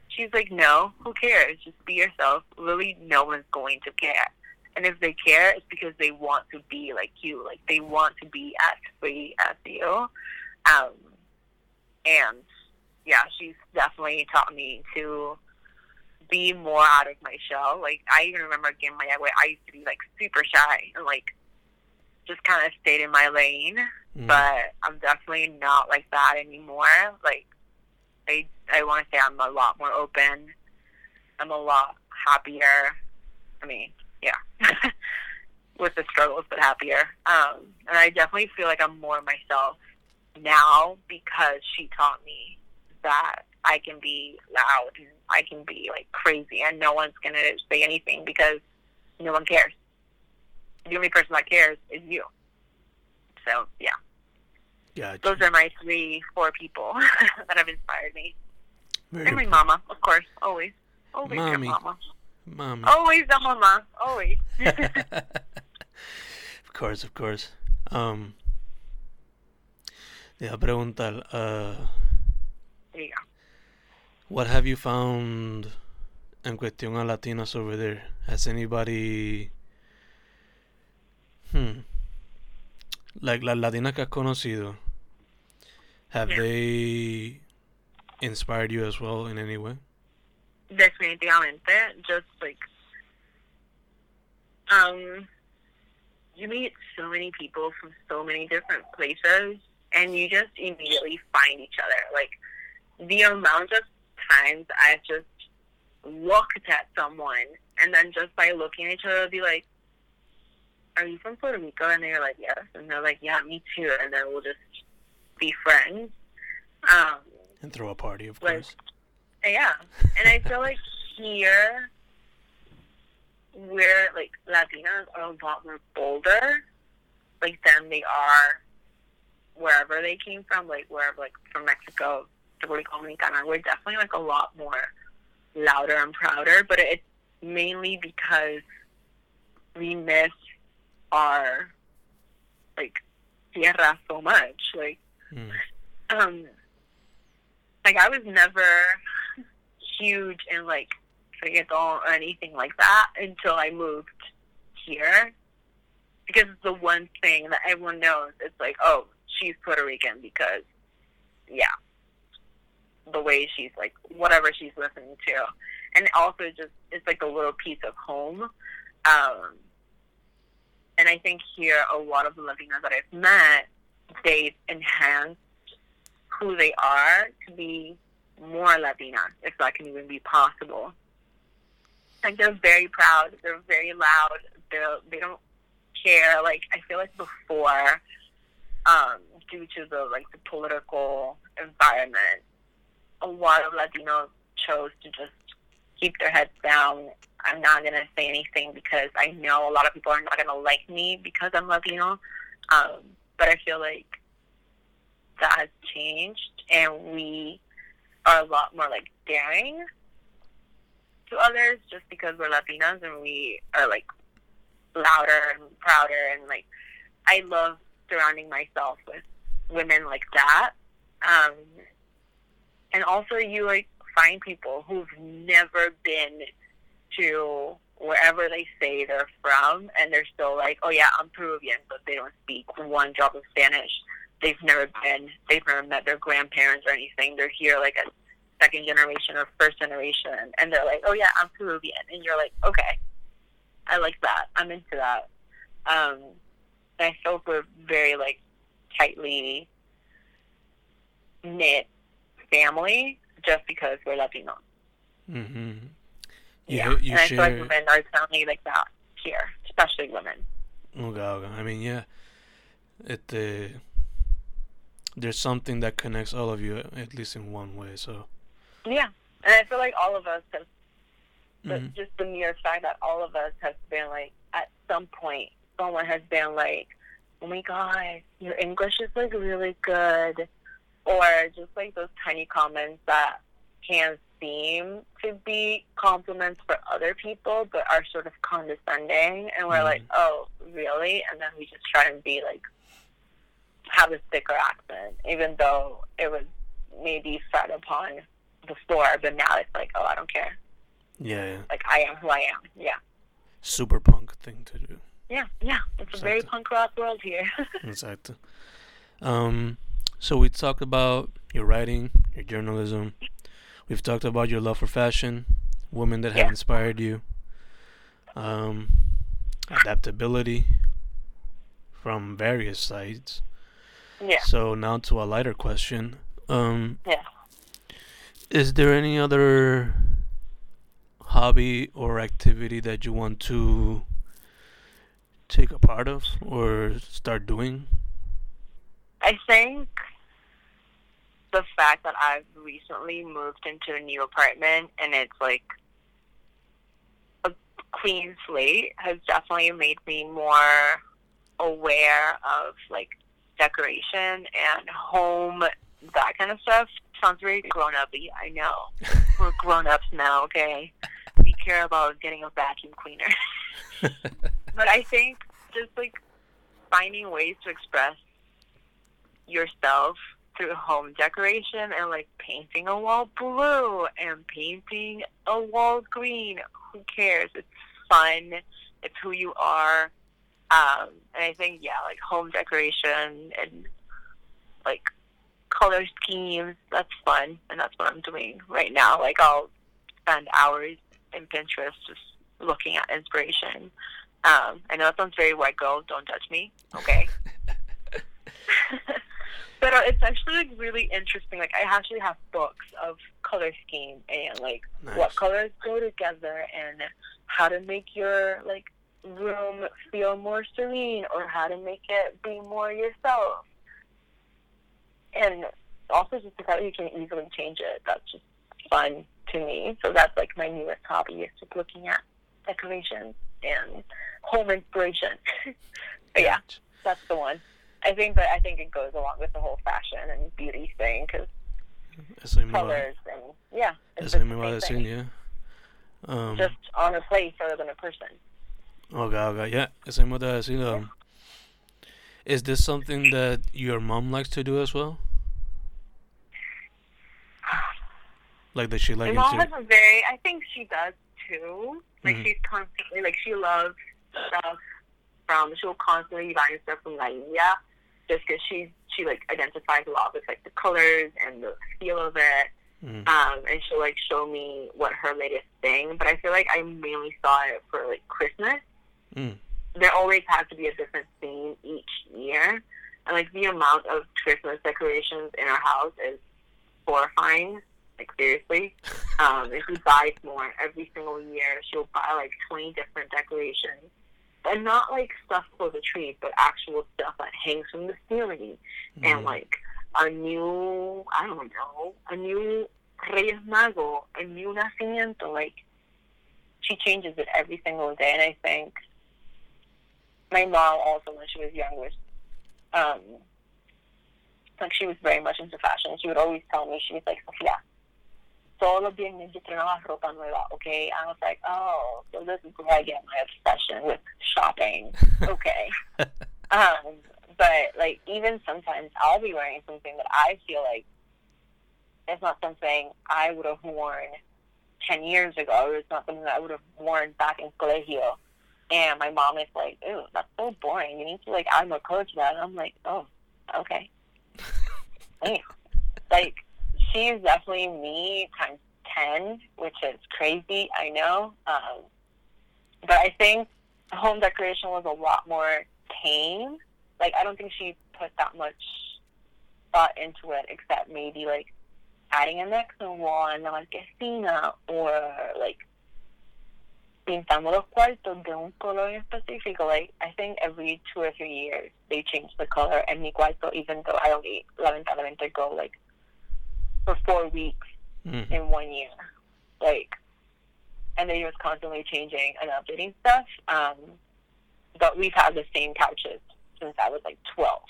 She's like, no, who cares? Just be yourself. Really, no one's going to care. And if they care, it's because they want to be like you. Like they want to be as free as you. Um, and yeah, she's definitely taught me to be more out of my shell. Like I even remember getting my way I used to be like super shy and like just kind of stayed in my lane. Mm. But I'm definitely not like that anymore. Like I I want to say I'm a lot more open. I'm a lot happier. I mean, yeah, with the struggles, but happier. Um, and I definitely feel like I'm more myself now because she taught me that I can be loud and I can be like crazy, and no one's gonna say anything because no one cares. The only person that cares is you. So yeah. Gotcha. Those are my three, four people that have inspired me. Very and my cool. mama, of course, always. Always Mommy. your mama. Mommy. Always the mama. Always. of course, of course. Um, a preguntar, uh, what have you found en cuestión a latinos over there? Has anybody... Hmm. Like las latinas que has conocido, have yeah. they inspired you as well in any way? Definitivamente, just like um, you meet so many people from so many different places, and you just immediately find each other. Like the amount of times I've just looked at someone, and then just by looking at each other, be like, "Are you from Puerto Rico?" And they're like, "Yes," and they're like, "Yeah, me too," and then we'll just be friends. Um, and throw a party, of like, course. Yeah, and I feel like here, we're like Latinas are a lot more bolder, like than they are wherever they came from, like wherever, like from Mexico, República Dominicana, we're definitely like a lot more louder and prouder. But it's mainly because we miss our like tierra so much. Like, mm. um, like I was never huge in like reggaeton or anything like that until I moved here. Because it's the one thing that everyone knows. It's like, oh, she's Puerto Rican because, yeah, the way she's like, whatever she's listening to. And also just, it's like a little piece of home. Um, and I think here, a lot of the Latinos that I've met, they've enhanced who they are to be more Latina, if that can even be possible. Like they're very proud, they're very loud, they they don't care. Like I feel like before, um, due to the like the political environment, a lot of Latinos chose to just keep their heads down. I'm not gonna say anything because I know a lot of people are not gonna like me because I'm Latino. Um, but I feel like that has changed, and we are a lot more like daring to others just because we're Latinas and we are like louder and prouder and like I love surrounding myself with women like that. Um, and also you like find people who've never been to wherever they say they're from and they're still like, oh yeah, I'm Peruvian, but they don't speak one drop of Spanish they've never been, they've never met their grandparents or anything. They're here like a second generation or first generation, and they're like, "Oh yeah, I'm Peruvian," and you're like, "Okay, I like that. I'm into that." Um, and I feel we're very like tightly knit family just because we're Latino. Mm-hmm. You, yeah, you and share... I feel like women are definitely like that here, especially women. Okay, okay. I mean, yeah it there's something that connects all of you at least in one way. So yeah, and I feel like all of us have mm-hmm. just the mere fact that all of us have been like at some point someone has been like, oh my god, your English is like really good, or just like those tiny comments that can seem to be compliments for other people, but are sort of condescending, and we're mm-hmm. like, oh, really? And then we just try and be like, have a thicker accent, even though it was maybe fed upon before, but now it's like, oh, I don't care. Yeah, yeah. Like I am who I am. Yeah. Super punk thing to do. Yeah, yeah. It's exactly. a very punk rock world here. exactly. Um, so we talked about your writing, your journalism. We've talked about your love for fashion, women that have yeah. inspired you, um, adaptability from various sides. Yeah. So now to a lighter question. Um, yeah. Is there any other hobby or activity that you want to take a part of or start doing? I think the fact that I've recently moved into a new apartment and it's like a clean slate has definitely made me more aware of like decoration and home, that kind of stuff. Sounds very grown up, I know. We're grown ups now, okay? We care about getting a vacuum cleaner. but I think just like finding ways to express yourself through home decoration and like painting a wall blue and painting a wall green. Who cares? It's fun. It's who you are. Um, and I think yeah, like home decoration and like color schemes. That's fun, and that's what I'm doing right now. Like I'll spend hours in Pinterest just looking at inspiration. Um, I know that sounds very white girl. Don't judge me, okay? but uh, it's actually like really interesting. Like I actually have books of color scheme and like nice. what colors go together and how to make your like room feel more serene or how to make it be more yourself. And also just the fact that you can easily change it. That's just fun to me. So that's like my newest hobby is just looking at decorations and home inspiration. but yeah, that's the one. I think that I think it goes along with the whole fashion and beauty thing because colors and yeah. Eso me iba a decir, yeah. Um, just on a place rather than a person. Okay, okay, yeah. Eso mismo te a decir. Um, is this something that your mom likes to do as well? Like that she likes. My mom has a very. I think she does too. Like mm-hmm. she's constantly like she loves stuff from. She'll constantly buy stuff from La India, just because she she like identifies a lot with like the colors and the feel of it. Mm. Um, and she'll like show me what her latest thing. But I feel like I mainly saw it for like Christmas Mm. There always has to be a different theme each year. And like the amount of Christmas decorations in our house is horrifying. Like seriously. Um, if she buys more every single year, she'll buy like twenty different decorations. And not like stuff for the tree, but actual stuff that hangs from the ceiling. Mm. And like a new I don't know, a new Reyes Mago, a new nacimiento, like she changes it every single day and I think my mom also when she was young was um like she was very much into fashion. She would always tell me, she was like, Sofia, todos los viernes yo estrenaba ropa nueva, okay? I was like, oh, so this is where I get my obsession with shopping. Okay. um, but like even sometimes I'll be wearing something that I feel like it's not something I would have worn ten years ago. or It's not something that I would have worn back in colegio. And my mom is like, "Ooh, that's so boring. You need to like add more color to that." And I'm like, "Oh, okay." like, she's definitely me times ten, which is crazy. I know, um, but I think home decoration was a lot more tame. Like, I don't think she put that much thought into it, except maybe like adding a Mexican wall and a marquesina, or like pintamos los cuartos de un color específico. Like, I think every two or three years they change the color en mi cuarto, even though I only, lamentablemente, go like for four weeks Mhm. in one year. Like, and they just constantly changing and updating stuff. Um, but we've had the same couches since I was like 12.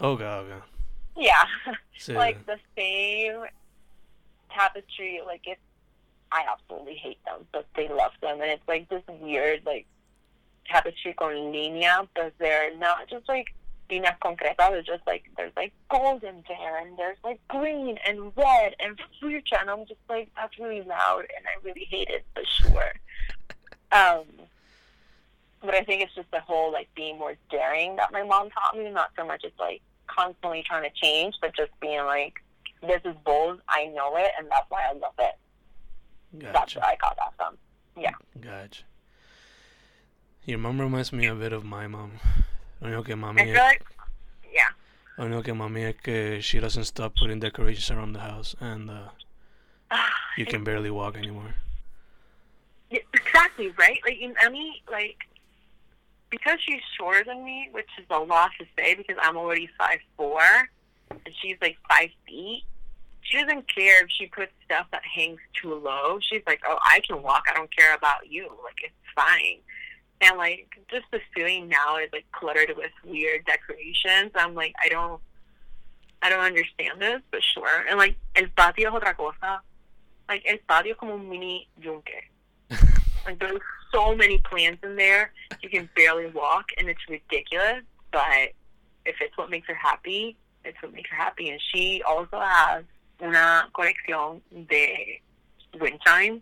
Okay, okay. Yeah. Sí. like the same tapestry. Like it's, I absolutely hate them, but they love them, and it's like this weird like tapestry con línea, but they're not just like líneas concretas. They're just like there's like golden there, and there's like green and red and fuchsia, and I'm just like that's really loud, and I really hate it, but sure. Um, but I think it's just the whole like being more daring that my mom taught me, not so much it's like constantly trying to change, but just being like, this is bold, I know it, and that's why I love it. That's Gotcha. where I got that from. Yeah. Gotcha. Your mom reminds me a bit of my mom. Lo único que mami I feel es, like, yeah. lo único que mami es she doesn't stop putting decorations around the house and uh, you can barely walk anymore. Yeah, exactly right. Like in Emmy, like because she's shorter than me, which is a lot to say because I'm already five four, and she's like five feet. She doesn't care if she puts stuff that hangs too low. She's like, "Oh, I can walk. I don't care about you. Like it's fine." And like just the ceiling now is like cluttered with weird decorations. I'm like, I don't, I don't understand this, but sure. And like el patio es otra cosa. Like el patio es como un mini yunque. Like there's so many plants in there, you can barely walk, and it's ridiculous. But if it's what makes her happy, it's what makes her happy. And she also has una colección de wind chimes,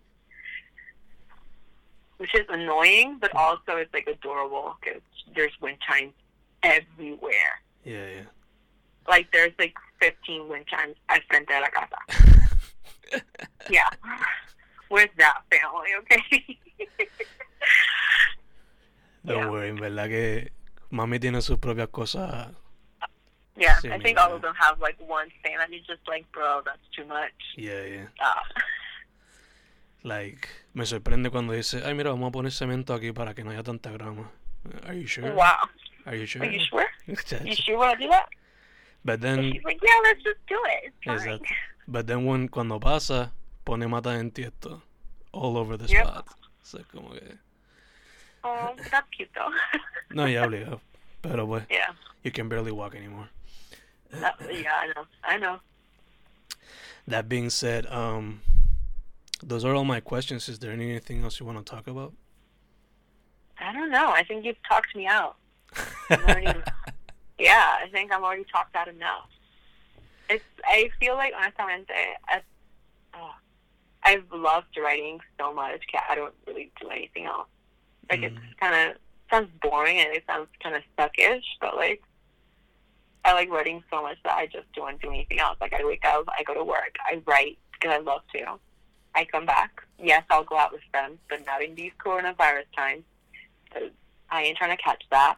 which is annoying, but also it's like adorable because there's wind chimes everywhere. Yeah, yeah. Like there's like 15 wind chimes al frente de la casa. Yeah. Where's that family, okay? Don't Yeah. worry, en verdad que mami tiene sus propias cosas. Yeah, Sí, I think all of them have like one thing you're just like, bro, that's too much. Yeah, yeah. Uh, Like, me sorprende cuando dice, ay, mira, vamos a poner cemento aquí para que no haya tanta grama. Are you sure? wow. Are you sure? Are you sure? You sure want to do that? But then, she's like, yeah, let's just do it. It's fine. But then when, cuando pasa, pone mata en tiesto all over the Yep. spot. So, como que, Oh, that's cute though. no, ya obligado. Pero pues, yeah. you can barely walk anymore. That, yeah, I know. I know. That being said, um, those are all my questions. Is there anything else you want to talk about? I don't know. I think you've talked me out. already- Yeah, I think I'm already talked out enough. It's. I feel like honestamente, I, oh, I've loved writing so much. I don't really do anything else. Like Mm. it's kind of sounds boring and it sounds kind of suckish, but like I like writing so much that I just don't do anything else. Like I wake up, I go to work, I write because I love to. I come back. Yes, I'll go out with friends, but not in these coronavirus times. I ain't trying to catch that.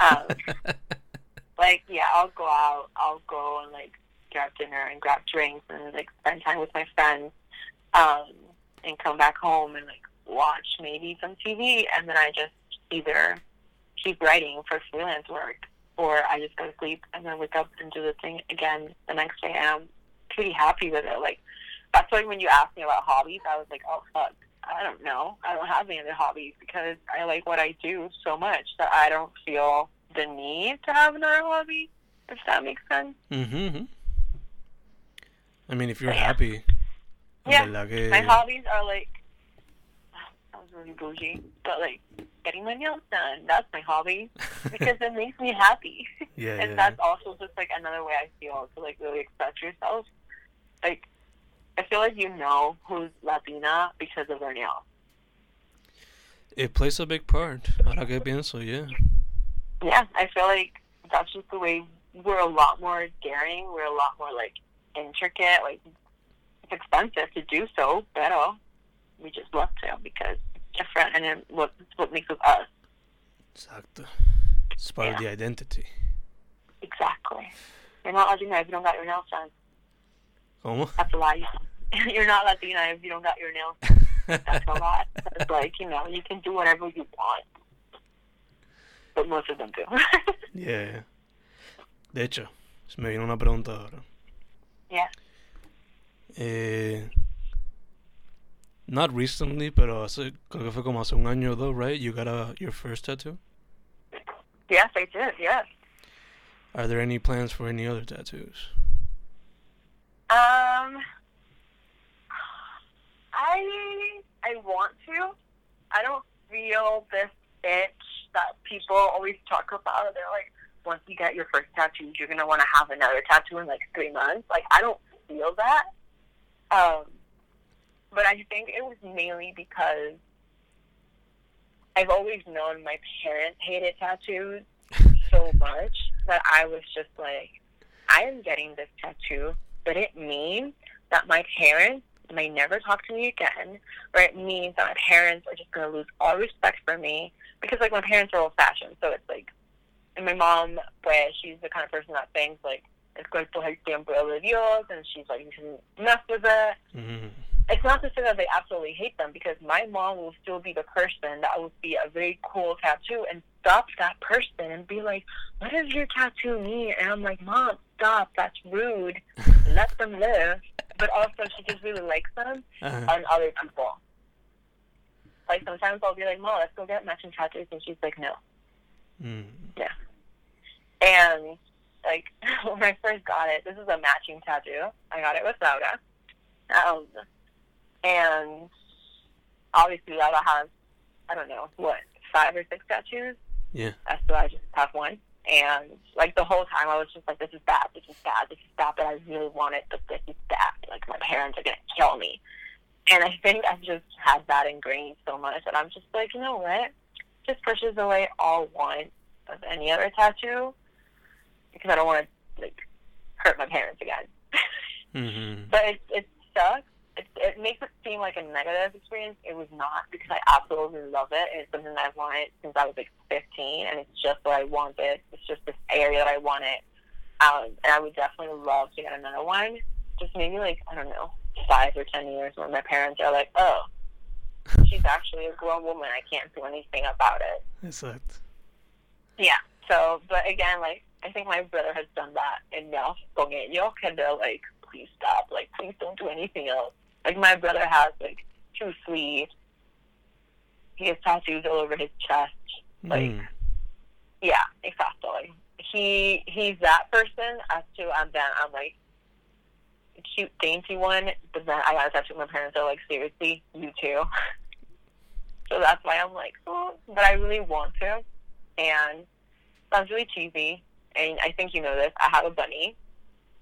Um, like yeah, I'll go out. I'll go and like grab dinner and grab drinks and like spend time with my friends, um, and come back home and like watch maybe some TV, and then I just either keep writing for freelance work or I just go to sleep and then wake up and do the thing again the next day. And I'm pretty happy with it. Like that's why when you asked me about hobbies, I was like, oh fuck. I don't know. I don't have any other hobbies because I like what I do so much that I don't feel the need to have another hobby, if that makes sense. mm-hmm. I mean, if you're Yeah. happy, Yeah, My hobbies are like, that was really bougie, but like getting my nails done, that's my hobby because it makes me happy. yeah, and yeah, that's also just like another way I feel to like really express yourself. Like, I feel like you know who's Latina because of their nails. It plays a big part. Ahora que pienso, yeah. Yeah, I feel like that's just the way we're a lot more daring. We're a lot more like intricate. Like it's expensive to do so, but we just love to because it's different and it, what it's what makes us us. Exacto. It's part of the identity. Exactly. You're not Latina if you don't got your nails done. ¿Cómo? That's a lie. You're not Latina if you don't got your nails. That's a lot. It's like, you know, you can do whatever you want. But most of them do. Yeah. De hecho, se me viene una pregunta ahora. yeah. Eh, not recently, pero hace, creo que fue como hace un año though, right? You got a, your first tattoo? Yes, I did, yes. Are there any plans for any other tattoos? Um, I I want to. I don't feel this itch that people always talk about. They're like, once you get your first tattoo, you're gonna want to have another tattoo in like three months. Like, I don't feel that. Um, but I think it was mainly because I've always known my parents hated tattoos so much that I was just like, I am getting this tattoo, but it means that my parents may never talk to me again, or it means that my parents are just going to lose all respect for me because, like, my parents are old fashioned. So it's like, and my mom, pues, she's the kind of person that thinks, like, el cuerpo es el templo de Dios, and she's like, you shouldn't mess with it. Mm-hmm. It's not to say that they absolutely hate them because my mom will still be the person that would be a very cool tattoo and stop that person and be like, what does your tattoo mean? And I'm like, mom, stop. That's rude. Let them live. But also, she just really likes them Uh-huh. on other people. Like sometimes I'll be like, mom, let's go get matching tattoos, and she's like, no. Mm. Yeah. And like when I first got it, this is a matching tattoo. I got it with Laura. Um, and obviously Laura has, I don't know, what, five or six tattoos? Yeah. That's so I just have one. And like the whole time I was just like, this is bad, this is bad, this is bad, but I really want it, but this is bad. Like my parents are gonna kill me. And I think I've just had that ingrained so much that I'm just like, you know what? Just pushes away all want of any other tattoo because I don't want to like hurt my parents again. Mm-hmm. But it it sucks. It, it makes it seem like a negative experience. It was not because I absolutely love it. And it's something that I've wanted since I was like 15, and it's just what I wanted. It's just this area that I wanted. Um, and I would definitely love to get another one. Just maybe like I don't know, five or ten years when my parents are like, oh, she's actually a grown woman. I can't do anything about it. Exacto. Yeah. So, but again, like I think my brother has done that enough con ellos que they're like, please stop. Like, please don't do anything else. Like my brother has like two sleeves. He has tattoos all over his chest. Like, Mm. yeah, exactly. He he's that person as to I'm then I'm like cute dainty one, but then I got a tattoo. My parents are like, seriously, you too. so that's why I'm like, oh, but I really want to, and sounds really cheesy. And I think you know this. I have a bunny,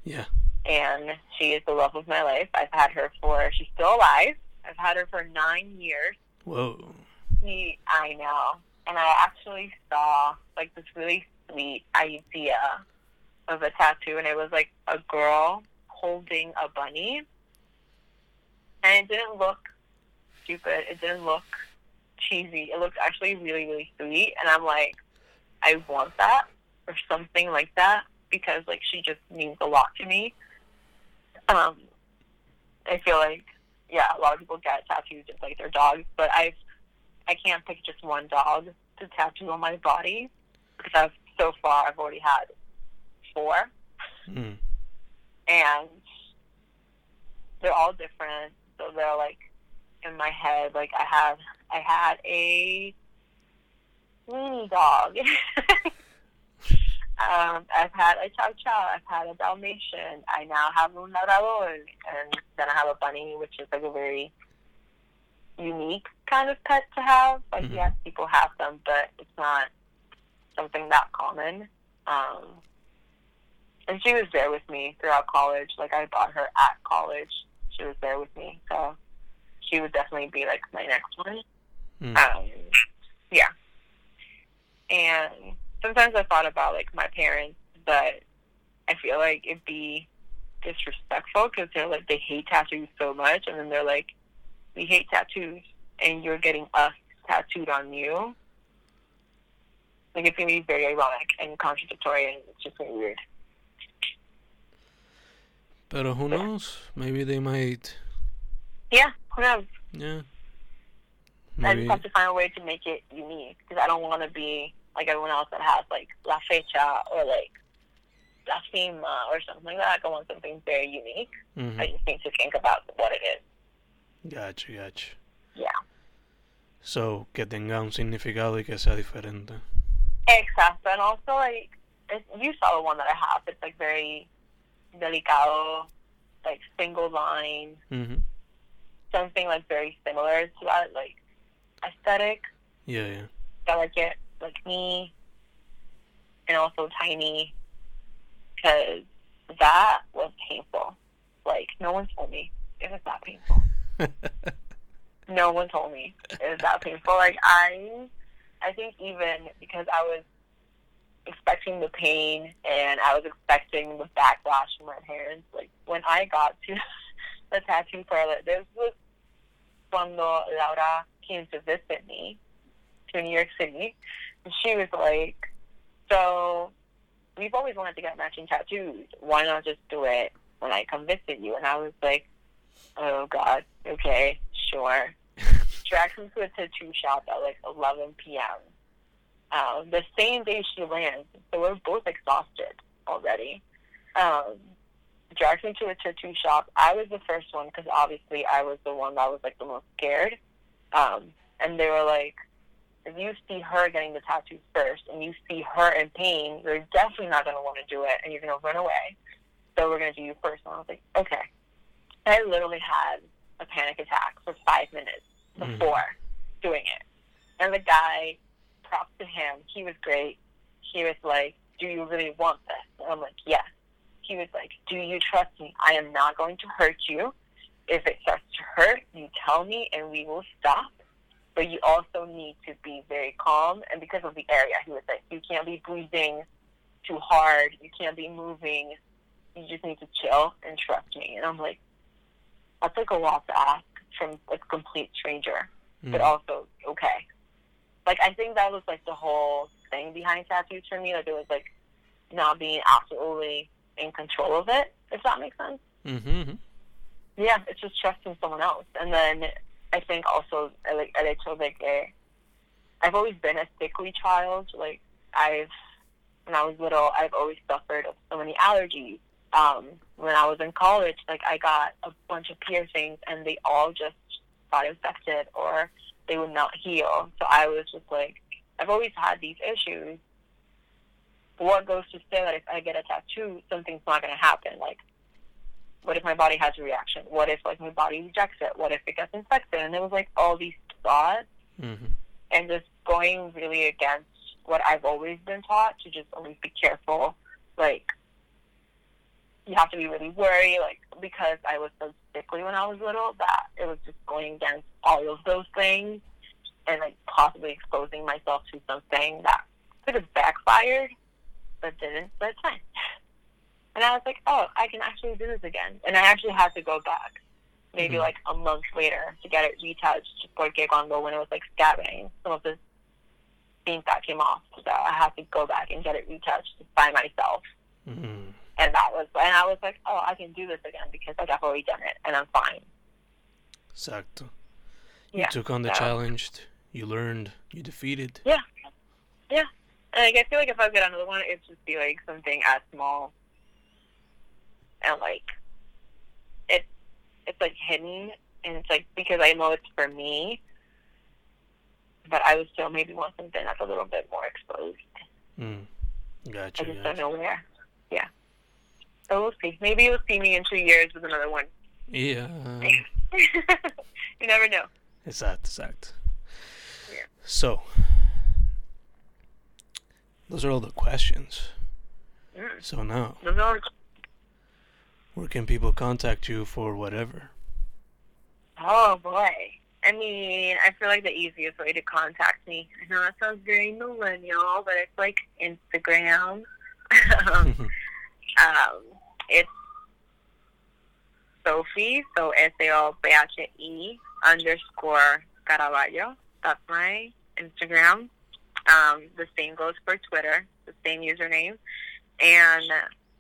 Yeah. And she is the love of my life. I've had her for she's still alive. I've had her for nine years. Whoa. He, I know. And I actually saw like this really sweet idea of a tattoo, and it was like a girl holding a bunny, and it didn't look stupid. It didn't look cheesy. It looked actually really, really sweet, and I'm like, I want that or something like that because like she just means a lot to me. Um, I feel like yeah, a lot of people get tattoos just like their dogs, but I've I can't pick just one dog to tattoo on my body because I've so far I've already had four, Mm. and they're all different. So they're like in my head. Like I have I had a weenie dog. um, I've had a chow chow. I've had a Dalmatian. I now have un labrador, and then I have a bunny, which is like a very unique kind of pet to have. Like Mhm. yes, people have them, but it's not something that common. Um, and she was there with me throughout college. Like I bought her at college. She was there with me, so she would definitely be like my next one. Mm. Um, yeah. And sometimes I thought about like my parents, but I feel like it'd be disrespectful because they're like they hate tattoos so much, and then they're like, we hate tattoos, and you're getting us tattooed on you. Like it's gonna be very ironic and contradictory, and it's just gonna be weird. Pero who knows? Maybe they might. Yeah, who knows? Yeah. I just have to find a way to make it unique because I don't want to be like everyone else that has like La Fecha or like La Cima or something like that. I want something very unique. Mhm. I just need to think about what it is. Gotcha, gotcha. Yeah. So, que tenga un significado y que sea diferente. Exacto. And also, like, you saw the one that I have. It's like very delicado, like single line, Mhm. something like very similar to that, like aesthetic. Yeah, yeah. I like it like me, and also tiny, because that was painful. Like no one told me it was that painful. No one told me it was that painful. Like I, I think even because I was expecting the pain and I was expecting the backlash from my parents. Like when I got to the tattoo parlor, this was cuando Laura came to visit me to New York City. And she was like, "So we've always wanted to get matching tattoos. Why not just do it when I come visit you?" And I was like, "Oh God, okay, sure." Dragged me to a tattoo shop at like 11 p.m. Um, the same day she lands, so we're both exhausted already. Um, dragged me to a tattoo shop. I was the first one because obviously I was the one that was like the most scared. Um, and they were like, if you see her getting the tattoos first and you see her in pain, you're definitely not going to want to do it and you're going to run away. So we're going to do you first. And I was like, okay. I literally had a panic attack for five minutes Mhm. before doing it. And the guy, props to him, he was great. He was like, do you really want this? And I'm like, yes. He was like, do you trust me? I am not going to hurt you. If it starts to hurt, you tell me and we will stop. But you also need to be very calm. And because of the area, he was like, you can't be breathing too hard. You can't be moving. You just need to chill and trust me. And I'm like, that's like a lot to ask from a complete stranger, but Mhm. also okay. Like I think that was like the whole thing behind tattoos for me. Like it was like not being absolutely in control of it. If that makes sense. Mhm. Yeah, it's just trusting someone else. And then I think also like el hecho de que I've always been a sickly child. Like I've when I was little, I've always suffered of so many allergies. Um, when I was in college, like I got a bunch of piercings and they all just got infected or they would not heal. So I was just like, I've always had these issues. What goes to say that if I get a tattoo, something's not going to happen? Like, what if my body has a reaction? What if like my body rejects it? What if it gets infected? And it was like all these thoughts Mhm. and just going really against what I've always been taught to just always be careful. Like you have to be really worried, like because I was so sickly when I was little that it was just going against all of those things and like possibly exposing myself to something that could have backfired but didn't, but it's fine. And I was like, oh, I can actually do this again. And I actually had to go back maybe Mhm. like a month later to get it retouched porque cuando when it was like scabbing, some of the tinta came off. So I had to go back and get it retouched by myself. Mhm. And that was, and I was like, oh, I can do this again because I've already done it and I'm fine. Exacto. You Yeah. took on the so- challenge. You learned. You defeated. Yeah. Yeah. And like, I feel like if I get another one, it'd just be like something as small and like it, it's like hidden, and it's like because I know it's for me, but I would still maybe want something that's a little bit more exposed. Mm. I Gotcha. just don't know where. Yeah. So we'll see. Maybe you'll see me in two years with another one. Yeah. you never know. Exact, exact. Yeah. So, those are all the questions. Mm. So now, Those are where can people contact you for whatever? Oh boy. I mean, I feel like the easiest way to contact me. I know that sounds very millennial, but it's like Instagram. um, um, it's Sophie, so S A O P H E underscore Caraballo. That's my Instagram. Um, the same goes for Twitter, the same username. And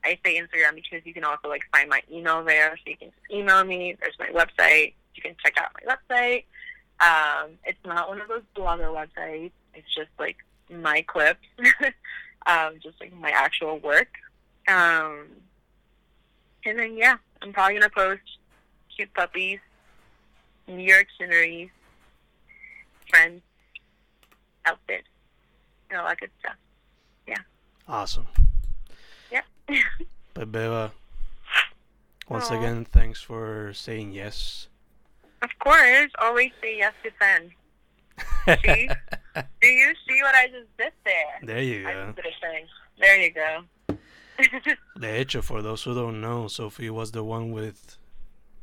I say Instagram because you can also like find my email there, so you can just email me. There's my website. You can check out my website. Um, it's not one of those blogger websites. It's just like my clips, um, just like my actual work. Um, and then yeah, I'm probably gonna post cute puppies, New York sceneries, friends, outfits, and all that good stuff. Yeah. Awesome. But Beba, once Aw. again, thanks for saying yes. of course, always say yes to friends. See? Do you see what I just did there? there you I go. just did a thing. There you go. De hecho, for those who don't know, Sophie was the one with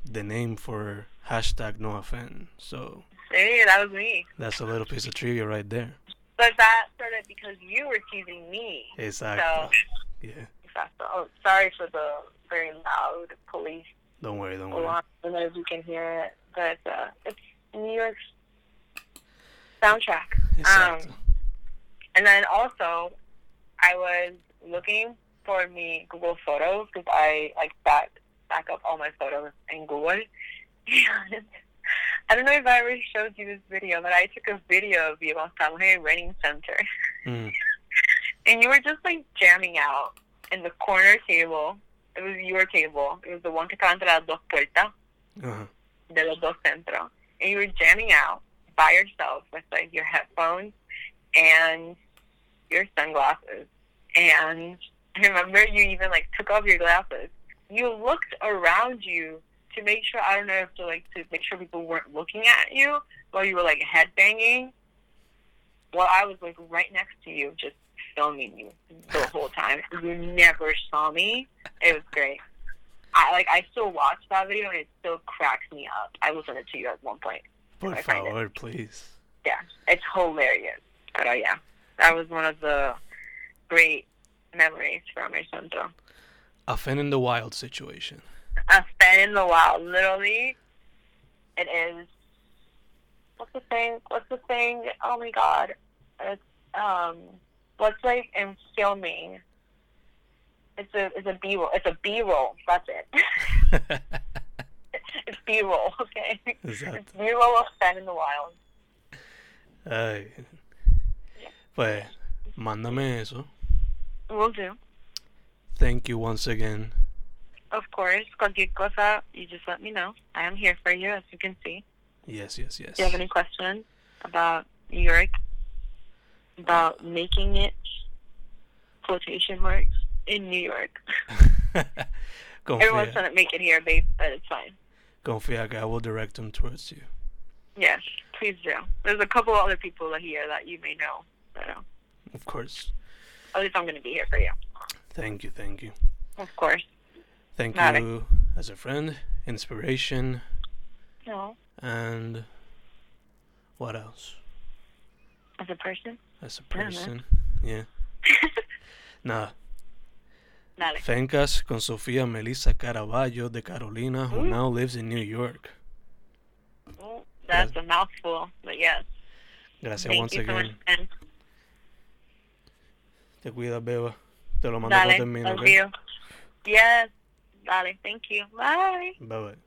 the name for hashtag no offend. So See, that was me. that's a little piece of trivia right there. But that started because you were teasing me. Exactly. Yeah. Exactly. Oh, sorry for the very loud police Don't worry, don't worry. I don't know if you can hear it, but uh, it's New York's soundtrack. Exacto. And then also, I was looking for me Google Photos because I like back back up all my photos in Google. And I don't know if I ever showed you this video, but I took a video of you on Salhe Reading Center, Mm. and you were just like jamming out in the corner table. It was your table. It was the one que estaba entre las dos puertas Uh-huh. de los dos centros, and you were jamming out by yourself with like your headphones and your sunglasses. And I remember you even like took off your glasses. You looked around you to make sure I don't know if to like to make sure people weren't looking at you while you were like headbanging. While I was like right next to you, just filming you the whole time. You never saw me. It was great. I like I still watch that video and it still cracks me up. I send it to you at one point. Por I find it. favor, please. Yeah, it's hilarious. But uh, yeah, that was one of the great memories from El Centro. A Fen in the Wild situation. A fan in the wild, literally. It is. What's the thing? What's the thing? Oh my god! It's um. What's like in filming? It's a it's a B roll. It's a B roll. That's it. it's B roll. Okay. Exacto. It's B roll of fan in the wild. Ay. Pues, mándame eso. Will do. Thank you once again. Of course, cualquier cosa, you just let me know. I am here for you, as you can see. Yes, yes, yes. Do you have any questions about New York? About making it, quotation marks, in New York? Everyone's trying to make it here, babe, but it's fine. confía que I will direct them towards you. Yes, please do. There's a couple other people here that you may know. But, uh, Of course. at least I'm going to be here for you. Thank you, thank you. Of course. Thank Vale. you as a friend, inspiration, No, and what else? as a person. As a Yeah, person. Yeah. Nada. Dale. Fencas con Sofía Melissa Caraballo de Carolina, who Mm. now lives in New York. Mm, That's a mouthful, but yes. Gracias Thank once so again. Ben. Te cuidas, Beba. Te lo mando Dale, cuando termine, love ¿ok? you. Yes. Dale, thank you. Bye. Bye bye.